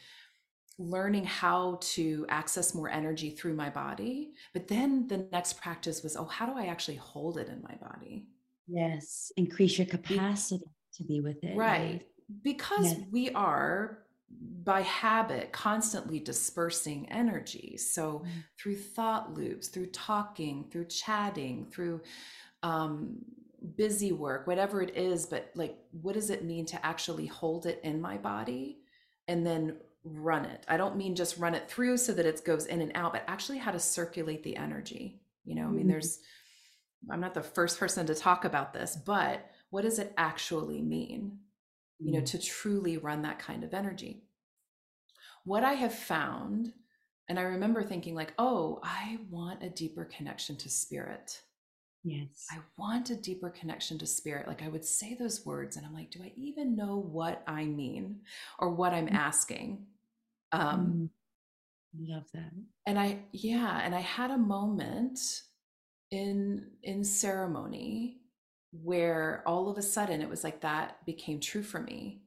learning how to access more energy through my body. But then the next practice was, oh, how do I actually hold it in my body? Yes, increase your capacity to be with it. Right. right? Because yes. we are by habit constantly dispersing energy so mm. through thought loops through talking through chatting through um, busy work whatever it is but like what does it mean to actually hold it in my body and then run it i don't mean just run it through so that it goes in and out but actually how to circulate the energy you know i mean mm-hmm. there's i'm not the first person to talk about this but what does it actually mean you know, mm. to truly run that kind of energy. What I have found, and I remember thinking, like, oh, I want a deeper connection to spirit. Yes. I want a deeper connection to spirit. Like I would say those words, and I'm like, do I even know what I mean or what I'm mm. asking? Um, mm. Love that. And I, yeah, and I had a moment in in ceremony where all of a sudden it was like that became true for me.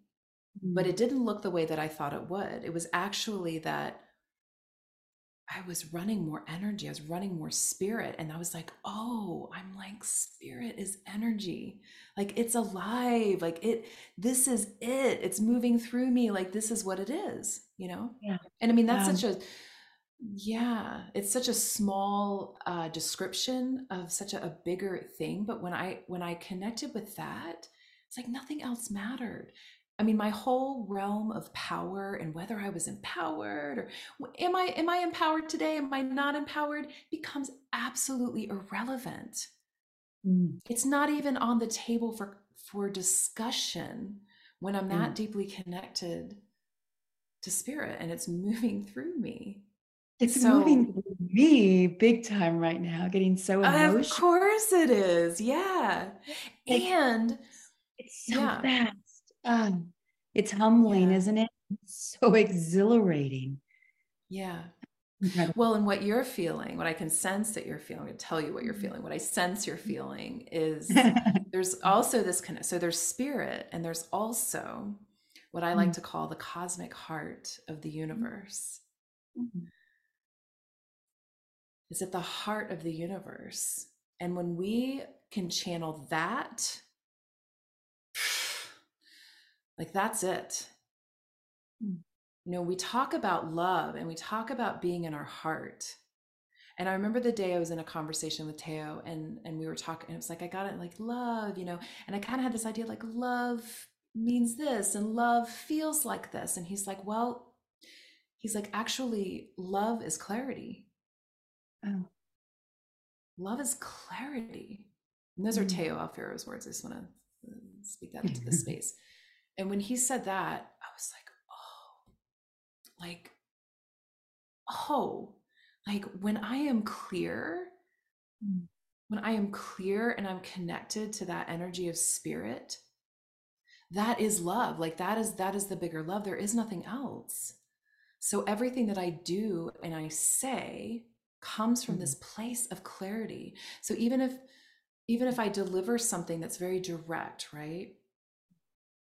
Mm-hmm. But it didn't look the way that I thought it would. It was actually that I was running more energy, I was running more spirit. And I was like, oh, I'm like, spirit is energy. Like it's alive. Like it, this is it. It's moving through me. Like this is what it is, you know? Yeah. And I mean, that's such a, yeah, it's such a small uh, description of such a, a bigger thing. But when I when I connected with that, it's like nothing else mattered. I mean, my whole realm of power and whether I was empowered or am I am I empowered today? Am I not empowered? Becomes absolutely irrelevant Mm. It's not even on the table for for discussion when I'm that Mm. deeply connected to spirit and it's moving through me. It's So moving me big time right now, getting so emotional. of course it is. Yeah. Like And it's so yeah. fast. Um, it's humbling, Yeah. isn't it? It's so exhilarating. Yeah. Well, and what you're feeling, what I can sense that you're feeling, I'm going to tell you what you're Mm. feeling. What I sense you're feeling is there's also this kind of So there's spirit, and there's also what I like Mm. to call the cosmic heart of the universe. Mm. Is at the heart of the universe. And when we can channel that, like that's it. Mm. You know, we talk about love and we talk about being in our heart. And I remember the day I was in a conversation with Teo and and we were talking and it was like I got it like love, you know, and I kind of had this idea like love means this and love feels like this and he's like, "Well, he's like actually love is clarity. Oh. Love is clarity." And those are Mm. Teo Alfero's words. I just want to speak that into the space. And when he said that, I was like, "Oh, like oh, like when I am clear, Mm. when I am clear and I'm connected to that energy of spirit, that is love. Like that is that is the bigger love. There is nothing else. So everything that I do and I say comes from Mm. this place of clarity. So even if even if I deliver something that's very direct, right?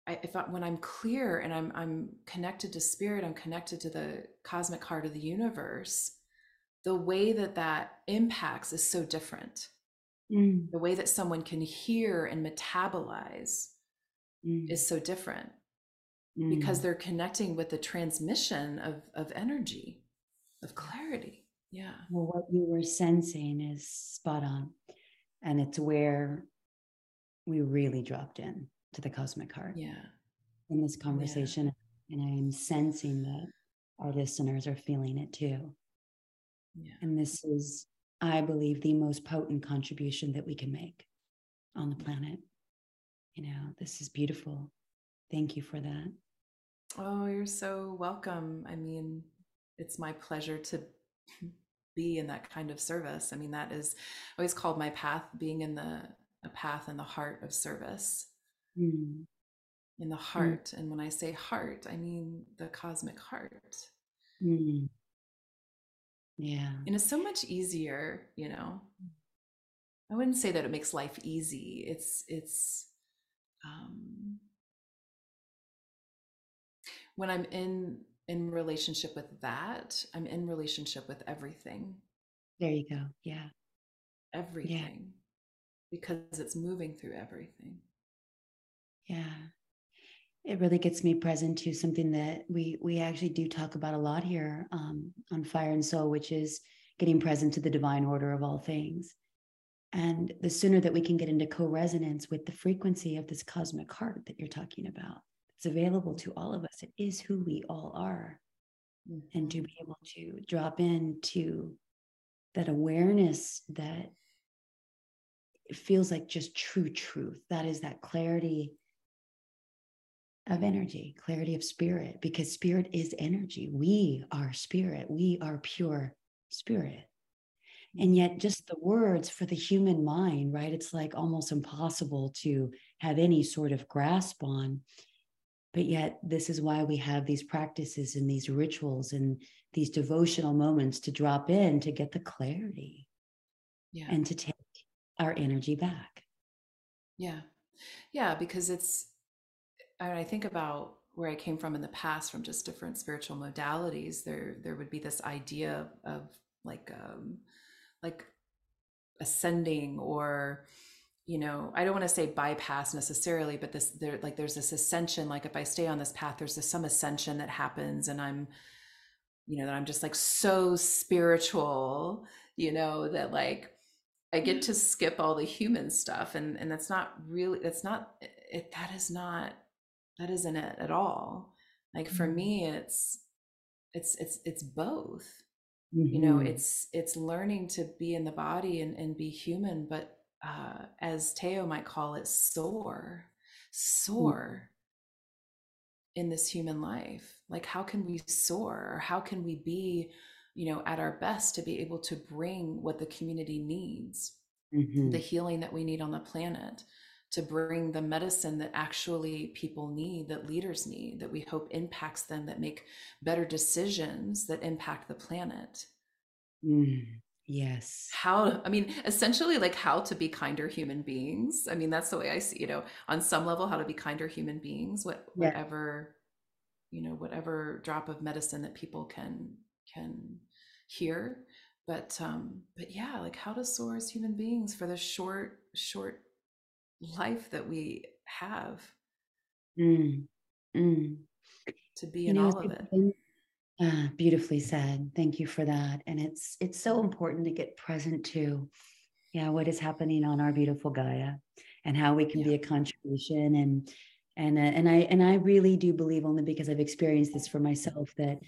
I, if I, when I'm clear and I'm I'm connected to spirit, I'm connected to the cosmic heart of the universe. The way that that impacts is so different. Mm. The way that someone can hear and metabolize Mm. is so different because Mm. they're connecting with the transmission of of energy, of clarity. Yeah. Well, what you were sensing is spot on. And it's where we really dropped in to the cosmic heart Yeah. in this conversation. And I am sensing that our listeners are feeling it too. Yeah. And this is, I believe, the most potent contribution that we can make on the planet. You know, this is beautiful. Thank you for that. Oh, you're so welcome. I mean, it's my pleasure to be in that kind of service. I mean, that is I always called my path being in the a path in the heart of service, Mm. in the heart. And when I say heart, I mean the cosmic heart. Mm. Yeah. And it's so much easier, you know. I wouldn't say that it makes life easy. It's it's um when I'm in in relationship with that, I'm in relationship with everything. There you go. Yeah. everything Yeah. because it's moving through everything. Yeah. It really gets me present to something that we we actually do talk about a lot here um, on Fire and Soul, which is getting present to the divine order of all things. And the sooner that we can get into co-resonance with the frequency of this cosmic heart that you're talking about, it's available to all of us. It is who we all are. And to Mhm. be able to drop into that awareness that it feels like just true truth. That is that clarity of energy, clarity of spirit, because spirit is energy. We are spirit. We are pure spirit. And yet, just the words for the human mind, right? It's like almost impossible to have any sort of grasp on. But yet, this is why we have these practices and these rituals and these devotional moments to drop in to get the clarity Yeah. and to take our energy back. yeah. Yeah, because it's and I think about where I came from in the past from just different spiritual modalities, there there would be this idea of, of like um like ascending or you know i don't want to say bypass necessarily but this there like there's this ascension like if i stay on this path there's this some ascension that happens and i'm you know that i'm just like so spiritual you know that like i get to skip all the human stuff and and that's not really that's not it that is not that isn't it at all like for Mhm. me it's it's it's it's both you know Mhm. it's it's learning to be in the body and, and be human but uh, as Teo might call it, soar, soar in this human life. Like, how can we soar? Or how can we be, you know, at our best to be able to bring what the community needs, mm-hmm. the healing that we need on the planet? to bring the medicine that actually people need, that leaders need, that we hope impacts them, that make better decisions that impact the planet. Mm, yes. How, I mean, essentially, like how to be kinder human beings. I mean, that's the way I see, you know, on some level, how to be kinder human beings, what, yeah. whatever, you know, whatever drop of medicine that people can, can hear. But, um, but yeah, like how to soar as human beings for the short, short life that we have mm. Mm. to be in know, all of it uh, beautifully said. Thank you for that. And it's it's so important to get present to yeah what is happening on our beautiful gaia and how we can yeah. be a contribution. And and uh, and i and i really do believe only because i've experienced this for myself that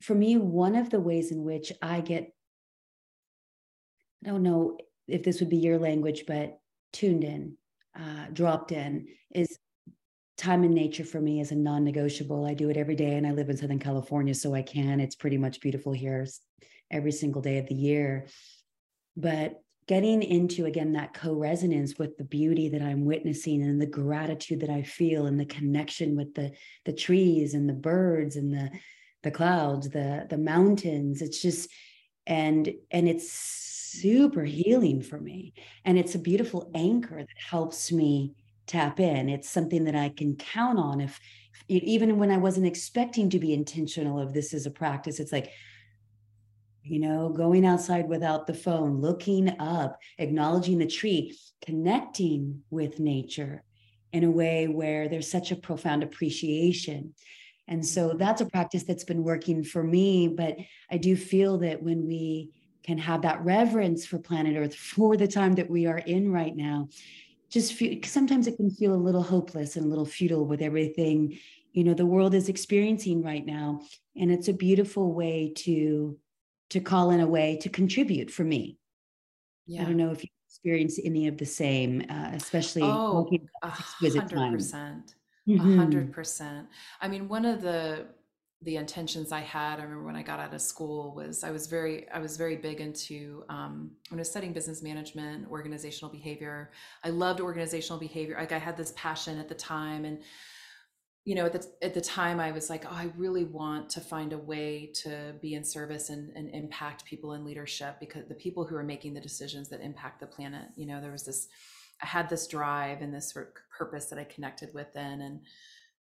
for me one of the ways in which i get i don't know if this would be your language, but tuned in, uh, dropped in is time in nature for me is a non-negotiable. I do it every day and I live in Southern California, so I can. It's pretty much beautiful here every single day of the year. But getting into again that co-resonance with the beauty that I'm witnessing and the gratitude that I feel and the connection with the the trees and the birds and the the clouds, the the mountains. It's just and and it's super healing for me. And it's a beautiful anchor that helps me tap in. It's something that I can count on if, if even when I wasn't expecting to be intentional of this as a practice, it's like, you know, going outside without the phone, looking up, acknowledging the tree, connecting with nature in a way where there's such a profound appreciation. And so mm-hmm. that's a practice that's been working for me. But I do feel that when we can have that reverence for planet Earth for the time that we are in right now. Just feel, sometimes it can feel a little hopeless and a little futile with everything you know the world is experiencing right now, and it's a beautiful way to to call in a way to contribute for me. Yeah. I don't know if you experience any of the same, uh, especially oh, exquisite 100%. time. A hundred percent. I mean, one of the the intentions I had, I remember when I got out of school was I was very I was very big into um, when I was studying business management, organizational behavior. I loved organizational behavior. Like I had this passion at the time, and you know at the at the time I was like, oh, I really want to find a way to be in service and, and impact people in leadership because the people who are making the decisions that impact the planet. You know, there was this I had this drive and this sort of purpose that I connected with then, and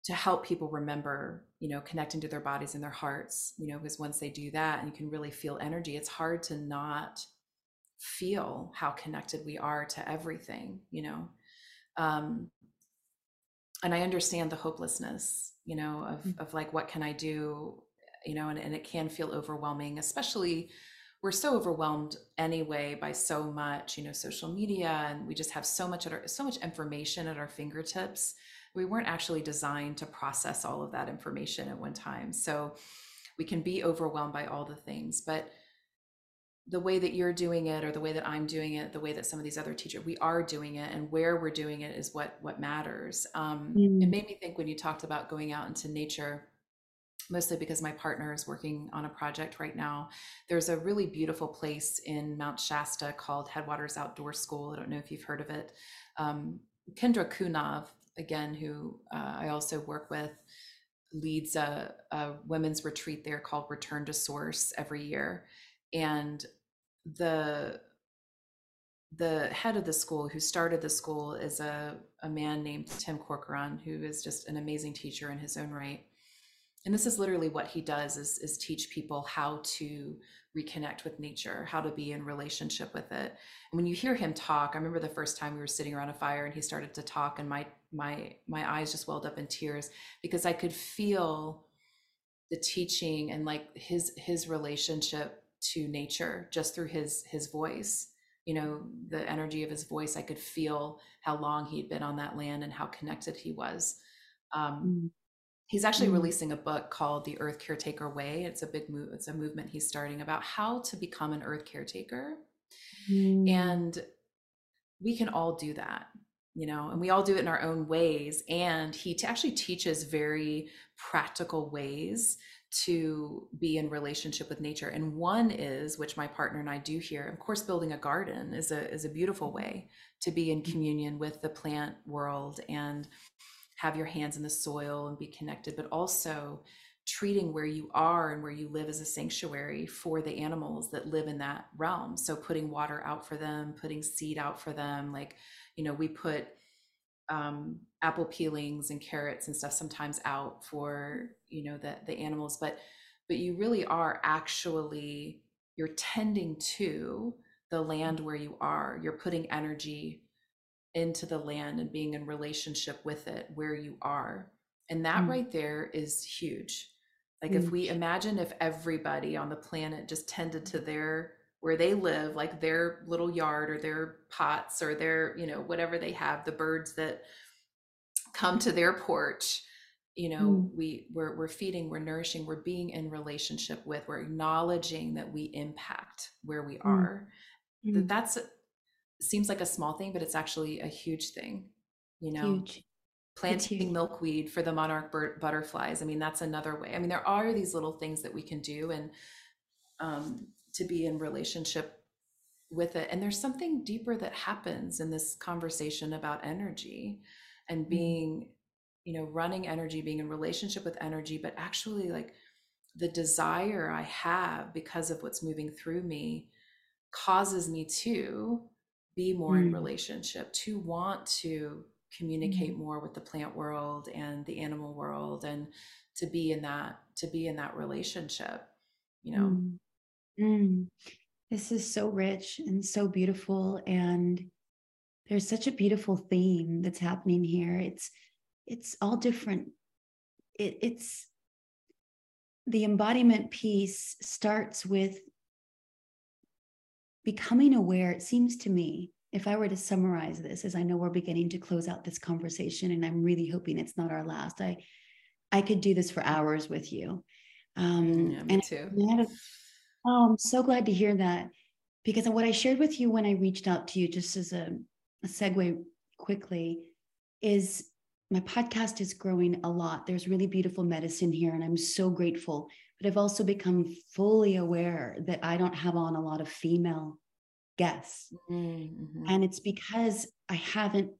to help people remember you know connecting to their bodies and their hearts you know because once they do that and you can really feel energy it's hard to not feel how connected we are to everything you know um and i understand the hopelessness you know of mm-hmm. of like what can i do you know and, and it can feel overwhelming especially we're so overwhelmed anyway by so much you know social media and we just have so much at our so much information at our fingertips we weren't actually designed to process all of that information at one time. So we can be overwhelmed by all the things, but the way that you're doing it or the way that I'm doing it, the way that some of these other teachers, we are doing it and where we're doing it is what what matters. Um, mm. It made me think when you talked about going out into nature, mostly because my partner is working on a project right now. There's a really beautiful place in Mount Shasta called Headwaters Outdoor School. I don't know if you've heard of it. Um, Kendra Cunov again, who uh, I also work with, leads a, a women's retreat there called Return to Source every year. And the the head of the school who started the school is a, a man named Tim Corcoran, who is just an amazing teacher in his own right. And this is literally what he does is, is teach people how to reconnect with nature, how to be in relationship with it. And when you hear him talk, I remember the first time we were sitting around a fire and he started to talk and my my my eyes just welled up in tears because I could feel the teaching and like his his relationship to nature just through his his voice you know the energy of his voice i could feel how long he'd been on that land and how connected he was um, mm. he's actually mm. releasing a book called the earth caretaker way it's a big move it's a movement he's starting about how to become an earth caretaker Mm. And we can all do that, you know, and we all do it in our own ways. And he t- actually teaches very practical ways to be in relationship with nature and one is which my partner and I do here of course building a garden is a is a beautiful way to be in mm-hmm. communion with the plant world and have your hands in the soil and be connected but also treating where you are and where you live as a sanctuary for the animals that live in that realm so putting water out for them putting seed out for them like you know we put um, apple peelings and carrots and stuff sometimes out for you know the the animals but but you really are actually you're tending to the land where you are you're putting energy into the land and being in relationship with it where you are and that mm. right there is huge like mm. if we imagine if everybody on the planet just tended to their where they live like their little yard or their pots or their you know whatever they have the birds that come to their porch you know mm. we we're, we're feeding we're nourishing we're being in relationship with we're acknowledging that we impact where we mm. are mm. that that's seems like a small thing but it's actually a huge thing you know huge. planting milkweed for the monarch butterflies i mean that's another way i mean there are these little things that we can do and um, to be in relationship with it and there's something deeper that happens in this conversation about energy and mm-hmm. being you know running energy being in relationship with energy but actually like the desire i have because of what's moving through me causes me to be more mm. in relationship to want to communicate mm. more with the plant world and the animal world and to be in that to be in that relationship you know mm. Mm. this is so rich and so beautiful and there's such a beautiful theme that's happening here it's it's all different it, it's the embodiment piece starts with becoming aware it seems to me if i were to summarize this as i know we're beginning to close out this conversation and i'm really hoping it's not our last i i could do this for hours with you um yeah, me and too. Oh i'm so glad to hear that because what i shared with you when i reached out to you just as a a segue quickly is my podcast is growing a lot. There's really beautiful medicine here, and I'm so grateful. But I've also become fully aware that I don't have on a lot of female guests. Mm-hmm. And it's because I haven't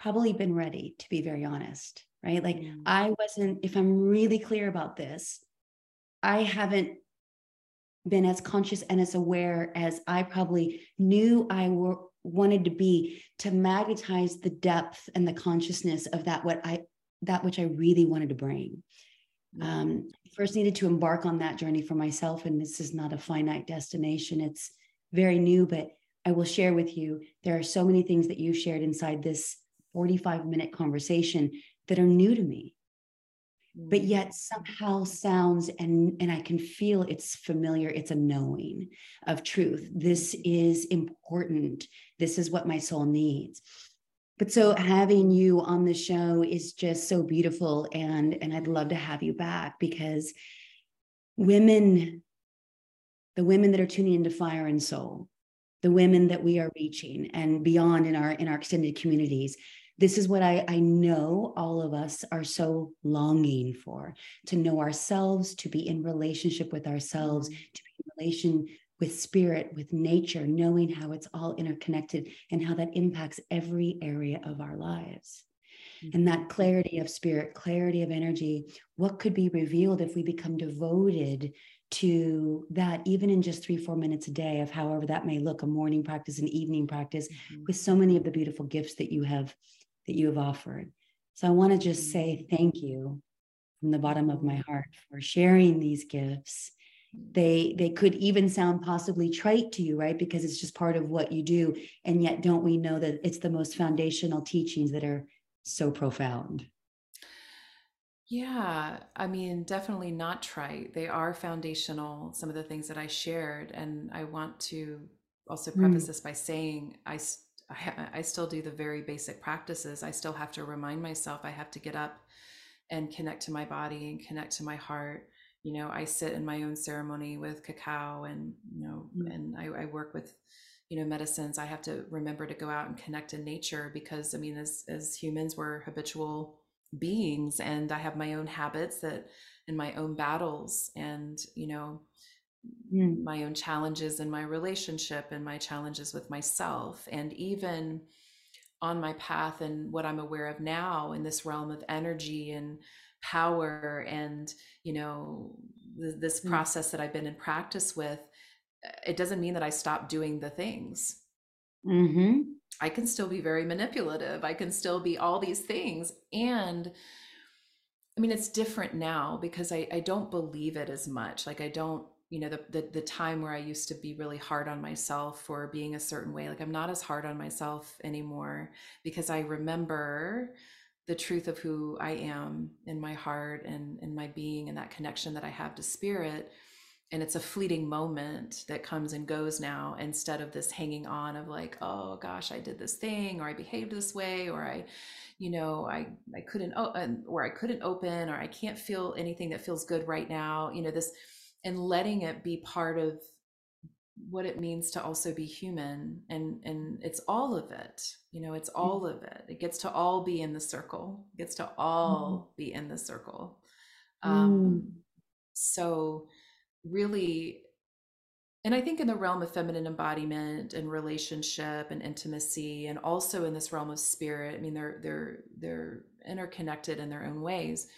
probably been ready, to be very honest, right? Like, mm-hmm. I wasn't, if I'm really clear about this, I haven't been as conscious and as aware as I probably knew I were, wanted to be to magnetize the depth and the consciousness of that what i that which i really wanted to bring. Um, first needed to embark on that journey for myself and this is not a finite destination. It's very new but i will share with you there are so many things that you shared inside this 45 minute conversation that are new to me but mm. yet somehow sounds and and i can feel it's familiar it's a knowing of truth. This is important. This is what my soul needs. But so having you on the show is just so beautiful and and i'd love to have you back because women the women that are tuning into fire and soul the women that we are reaching and beyond in our in our extended communities this is what I, I know all of us are so longing for to know ourselves, to be in relationship with ourselves, mm-hmm. to be in relation with spirit, with nature, knowing how it's all interconnected and how that impacts every area of our lives. Mm-hmm. And that clarity of spirit, clarity of energy, what could be revealed if we become devoted to that, even in just three, four minutes a day, of however that may look a morning practice, an evening practice, mm-hmm. with so many of the beautiful gifts that you have that you have offered. So I want to just say mm. thank you from the bottom of my heart for sharing these gifts. They they could even sound possibly trite to you, right? Because it's just part of what you do. And yet don't we know that it's the most foundational teachings that are so profound? Yeah, I mean, definitely not trite. They are foundational, some of the things that I shared. And I want to also preface mm. this by saying I I, I still do the very basic practices. I still have to remind myself I have to get up and connect to my body and connect to my heart you know i sit in my own ceremony with cacao and you know mm-hmm. and I, I work with you know medicines i have to remember to go out and connect in nature because i mean as as humans we're habitual beings and i have my own habits that and my own battles and you know mm. my own challenges in my relationship and my challenges with myself and even on my path and what i'm aware of now in this realm of energy and power and you know th- this mm. process that i've been in practice with it doesn't mean that i stop doing the things mm-hmm. i can still be very manipulative i can still be all these things and i mean it's different now because i, I don't believe it as much like i don't you know the, the, the time where i used to be really hard on myself for being a certain way. Like i'm not as hard on myself anymore because i remember the truth of who i am in my heart and in my being and that connection that i have to spirit. And it's a fleeting moment that comes and goes now instead of this hanging on of like oh gosh i did this thing or i behaved this way or i you know i i couldn't or i couldn't open or i can't feel anything that feels good right now. You know this and letting it be part of what it means to also be human and and it's all of it you know it's mm. all of it it gets to all be in the circle it gets to all mm. be in the circle um mm. so really and i think in the realm of feminine embodiment and relationship and intimacy and also in this realm of spirit i mean they're they're they're interconnected in their own ways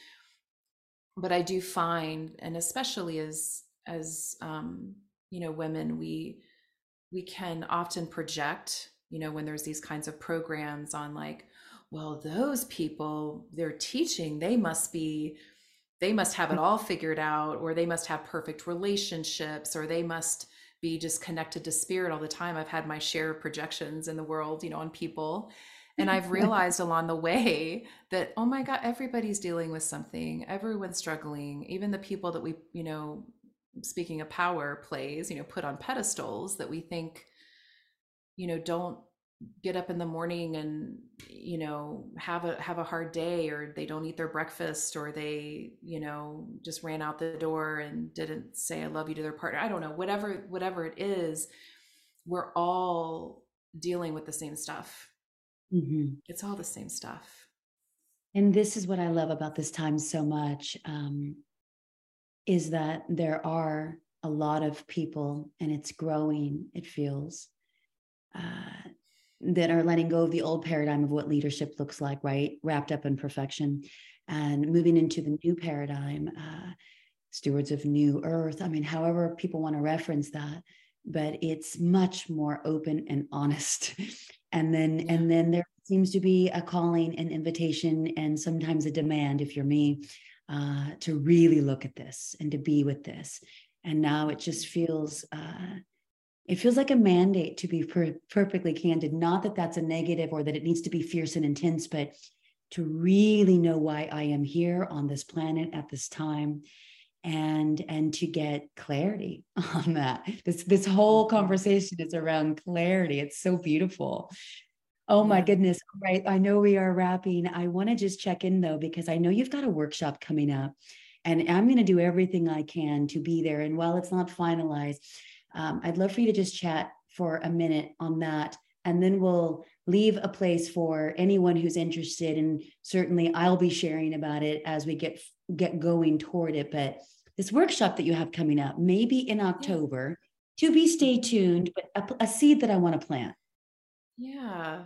but I do find, and especially as as um, you know, women, we we can often project, you know, when there's these kinds of programs on like, well, those people they're teaching, they must be they must have it all figured out or they must have perfect relationships or they must be just connected to spirit all the time. I've had my share of projections in the world you know on people and I've realized along the way that, oh my God, everybody's dealing with something. Everyone's struggling. Even the people that we, you know, speaking of power plays, you know, put on pedestals that we think, you know, don't get up in the morning and you know have a have a hard day or they don't eat their breakfast or they you know just ran out the door and didn't say i love you to their partner i don't know whatever whatever it is we're all dealing with the same stuff Mm-hmm. It's all the same stuff. And this is what I love about this time so much um, is that there are a lot of people, and it's growing, it feels, uh, that are letting go of the old paradigm of what leadership looks like, right? Wrapped up in perfection and moving into the new paradigm, uh, stewards of new earth. I mean, however people want to reference that, but it's much more open and honest and then yeah. and then there seems to be a calling an invitation and sometimes a demand if you're me uh, to really look at this and to be with this. And now it just feels uh, it feels like a mandate to be per- perfectly candid. Not that that's a negative or that it needs to be fierce and intense but to really know why i am here on this planet at this time and and to get clarity on that. This this whole mm-hmm. conversation is around clarity. It's so beautiful. Oh my goodness. Right. I know we are wrapping. I want to just check in though because i know you've got a workshop coming up and i'm going to do everything i can to be there. And while it's not finalized um, i'd love for you to just chat for a minute on that and then we'll leave a place for anyone who's interested and certainly i'll be sharing about it as we get get going toward it but this workshop that you have coming up, maybe in October. To be stay tuned, but a, a seed that I want to plant. Yeah.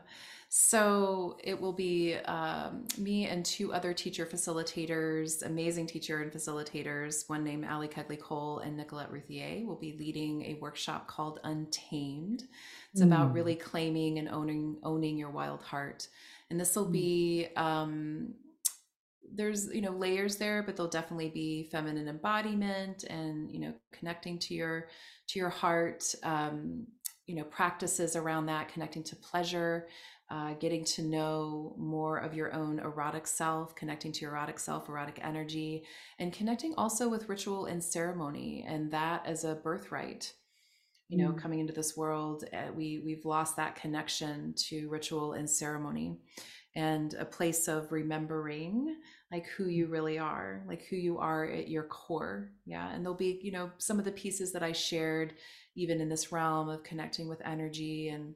So it will be um, me and two other teacher facilitators, amazing teacher and facilitators. One named Ali Kegley Cole and Nicolette Ruthier, will be leading a workshop called Untamed. It's mm. about really claiming and owning owning your wild heart. And this will mm. be um, there's you know layers there but there'll definitely be feminine embodiment and you know connecting to your to your heart um, you know practices around that connecting to pleasure uh, getting to know more of your own erotic self connecting to your erotic self erotic energy and connecting also with ritual and ceremony and that as a birthright you know mm. coming into this world uh, we we've lost that connection to ritual and ceremony and a place of remembering like who you really are, like who you are at your core. Yeah. And there'll be, you know, some of the pieces that I shared even in this realm of connecting with energy and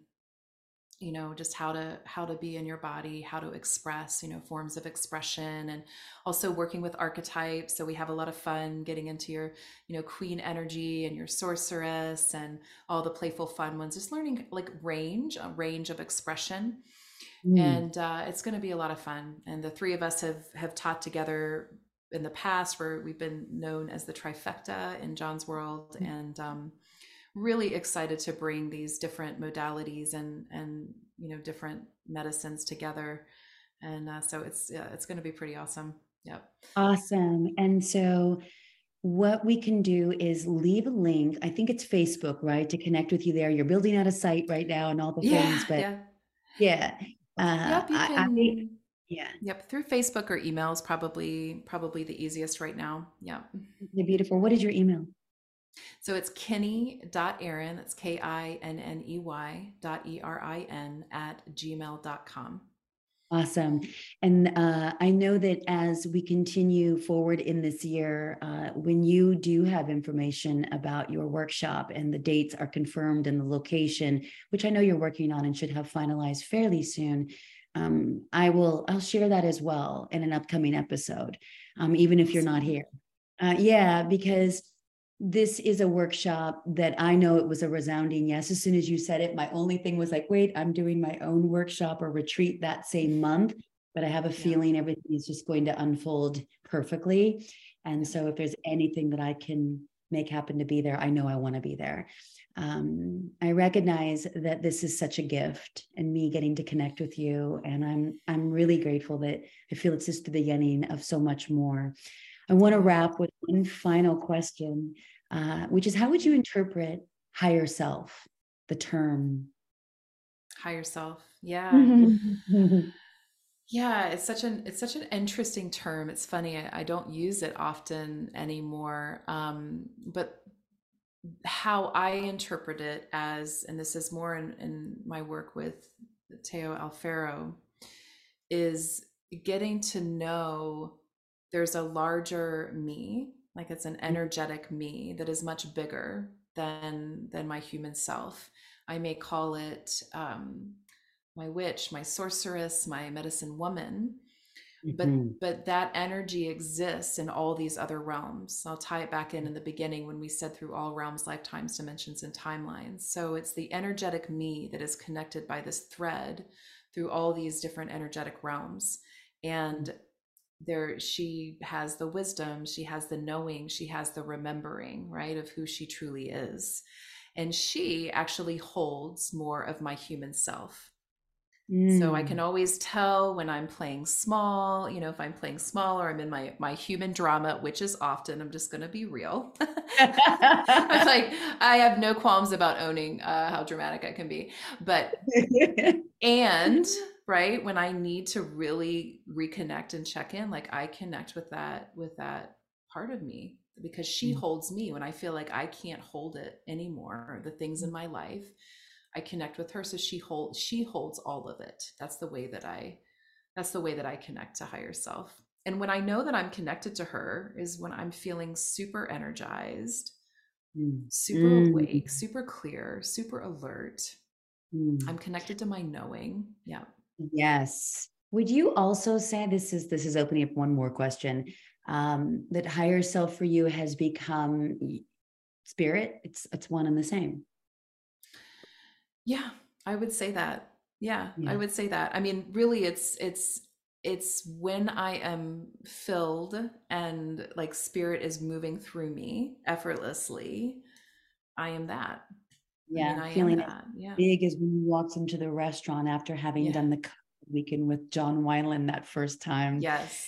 you know just how to how to be in your body how to express you know forms of expression and also working with archetypes so we have a lot of fun getting into your you know queen energy and your sorceress and all the playful fun ones just learning like range a range of expression mm. and uh, it's going to be a lot of fun and the three of us have have taught together in the past where we've been known as the trifecta in john's world mm. and um, really excited to bring these different modalities and and you know different medicines together. And uh, so it's yeah, it's going to be pretty awesome. Yep. Awesome. And so what we can do is leave a link i think it's facebook right to connect with you there. You're building out a site right now and all the yeah, things but yeah. Yeah uh, yep, you can, I, I, yeah. Yep through facebook or email is probably probably the easiest right now. Yeah beautiful. What is your email? So it's kinney.erin, that's K I N N E Y dot E R I N at gmail.com. Awesome. And uh, I know that as we continue forward in this year, uh, when you do have information about your workshop and the dates are confirmed and the location, which I know you're working on and should have finalized fairly soon, um, I will I'll share that as well in an upcoming episode, um, even if you're not here. Uh, yeah, because this is a workshop that I know it was a resounding yes. As soon as you said it, my only thing was like, wait, I'm doing my own workshop or retreat that same month. But I have a yeah. feeling everything is just going to unfold perfectly. And so if there's anything that I can make happen to be there, I know I want to be there. Um, I recognize that this is such a gift and me getting to connect with you. And I'm I'm really grateful that I feel it's just the beginning of so much more. I want to wrap with one final question, uh, which is how would you interpret higher self, the term? Higher self. Yeah. yeah, it's such an it's such an interesting term. It's funny. I, I don't use it often anymore. Um, but how I interpret it as, and this is more in, in my work with Teo Alfero, is getting to know there's a larger me like it's an mm. energetic me that is much bigger than than my human self. I may call it um, my witch my sorceress my medicine woman mm-hmm. but but that energy exists in all these other realms. I'll tie it back in in the beginning when we said through all realms lifetimes dimensions and timelines. So it's the energetic me that is connected by this thread through all these different energetic realms. And mm there she has the wisdom she has the knowing she has the remembering right of who she truly is and she actually holds more of my human self mm. so i can mm. always tell when i'm playing small you know if i'm playing small or i'm in my my human drama which is often i'm just going to be real i'm like i have no qualms about owning uh, how dramatic i can be but and right when i need to really reconnect and check in like i connect with that with that part of me because she mm-hmm. holds me when i feel like i can't hold it anymore the things in mm. my life i connect with her so she holds she holds all of it that's the way that i that's the way that i connect to higher self and when i know that i'm connected to her is when i'm feeling super energized mm. super mm. awake super clear super alert mm. i'm connected to my knowing yeah Yes. Would you also say this is this is opening up one more question um, that higher self for you has become spirit? It's it's one and the same. Yeah, I would say that. Yeah, yeah, I would say that. I mean, really, it's it's it's when I am filled and like spirit is moving through me effortlessly. I am that. Yeah, I mean, feeling that. Yeah. big as when you walked into the restaurant after having yeah. done the weekend with John Wineland that first time. Yes.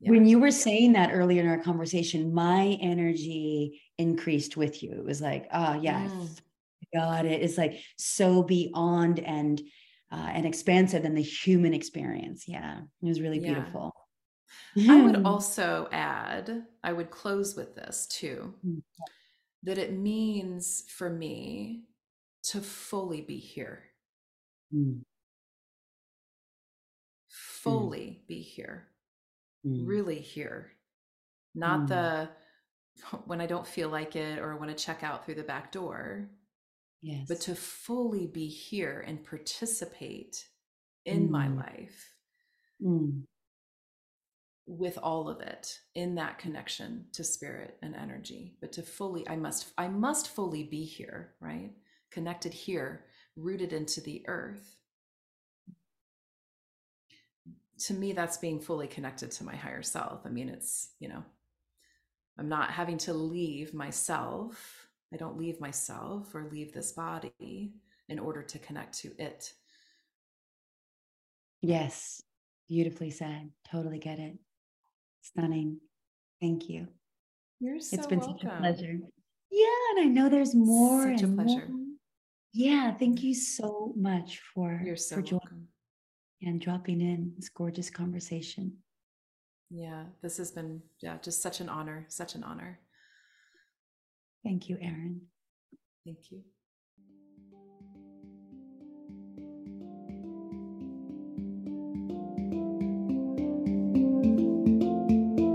Yeah. When you were saying that earlier in our conversation, my energy increased with you. It was like, oh yeah, mm. got it. It's like so beyond and uh, and expansive than the human experience. Yeah, it was really yeah. beautiful. I would also add, I would close with this too, mm. that it means for me to fully be here. Mm. fully mm. be here, mm. really here, not mm. the when I don't feel like it or want to check out through the back door. Yes. But to fully be here and participate in my mm. life mm. with all of it in that connection to spirit and energy but to fully i must i must fully be here right connected here rooted into the earth. To me that's being fully connected to my higher self. I mean it's you know i'm not having to leave myself. I don't leave myself or leave this body in order to connect to it. Yes. Beautifully said. Totally get it. Stunning. Thank you. You're so it's been welcome. such a pleasure. Yeah and i know there's more such a pleasure. more. Yeah thank you so much for you're so for welcome and dropping in this gorgeous conversation. Yeah, this has been yeah, just such an honor, such an honor. Thank you, Erin. Thank you.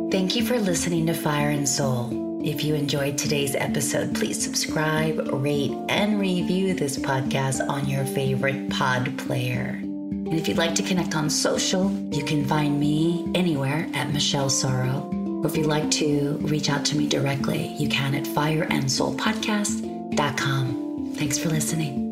Thank you for listening to Fire and Soul. If you enjoyed today's episode, please subscribe, rate, and review this podcast on your favorite pod player. And if you'd like to connect on social, you can find me anywhere at Michelle Sorro. Or if you'd like to reach out to me directly, you can at fireandsoulpodcast.com. Thanks for listening.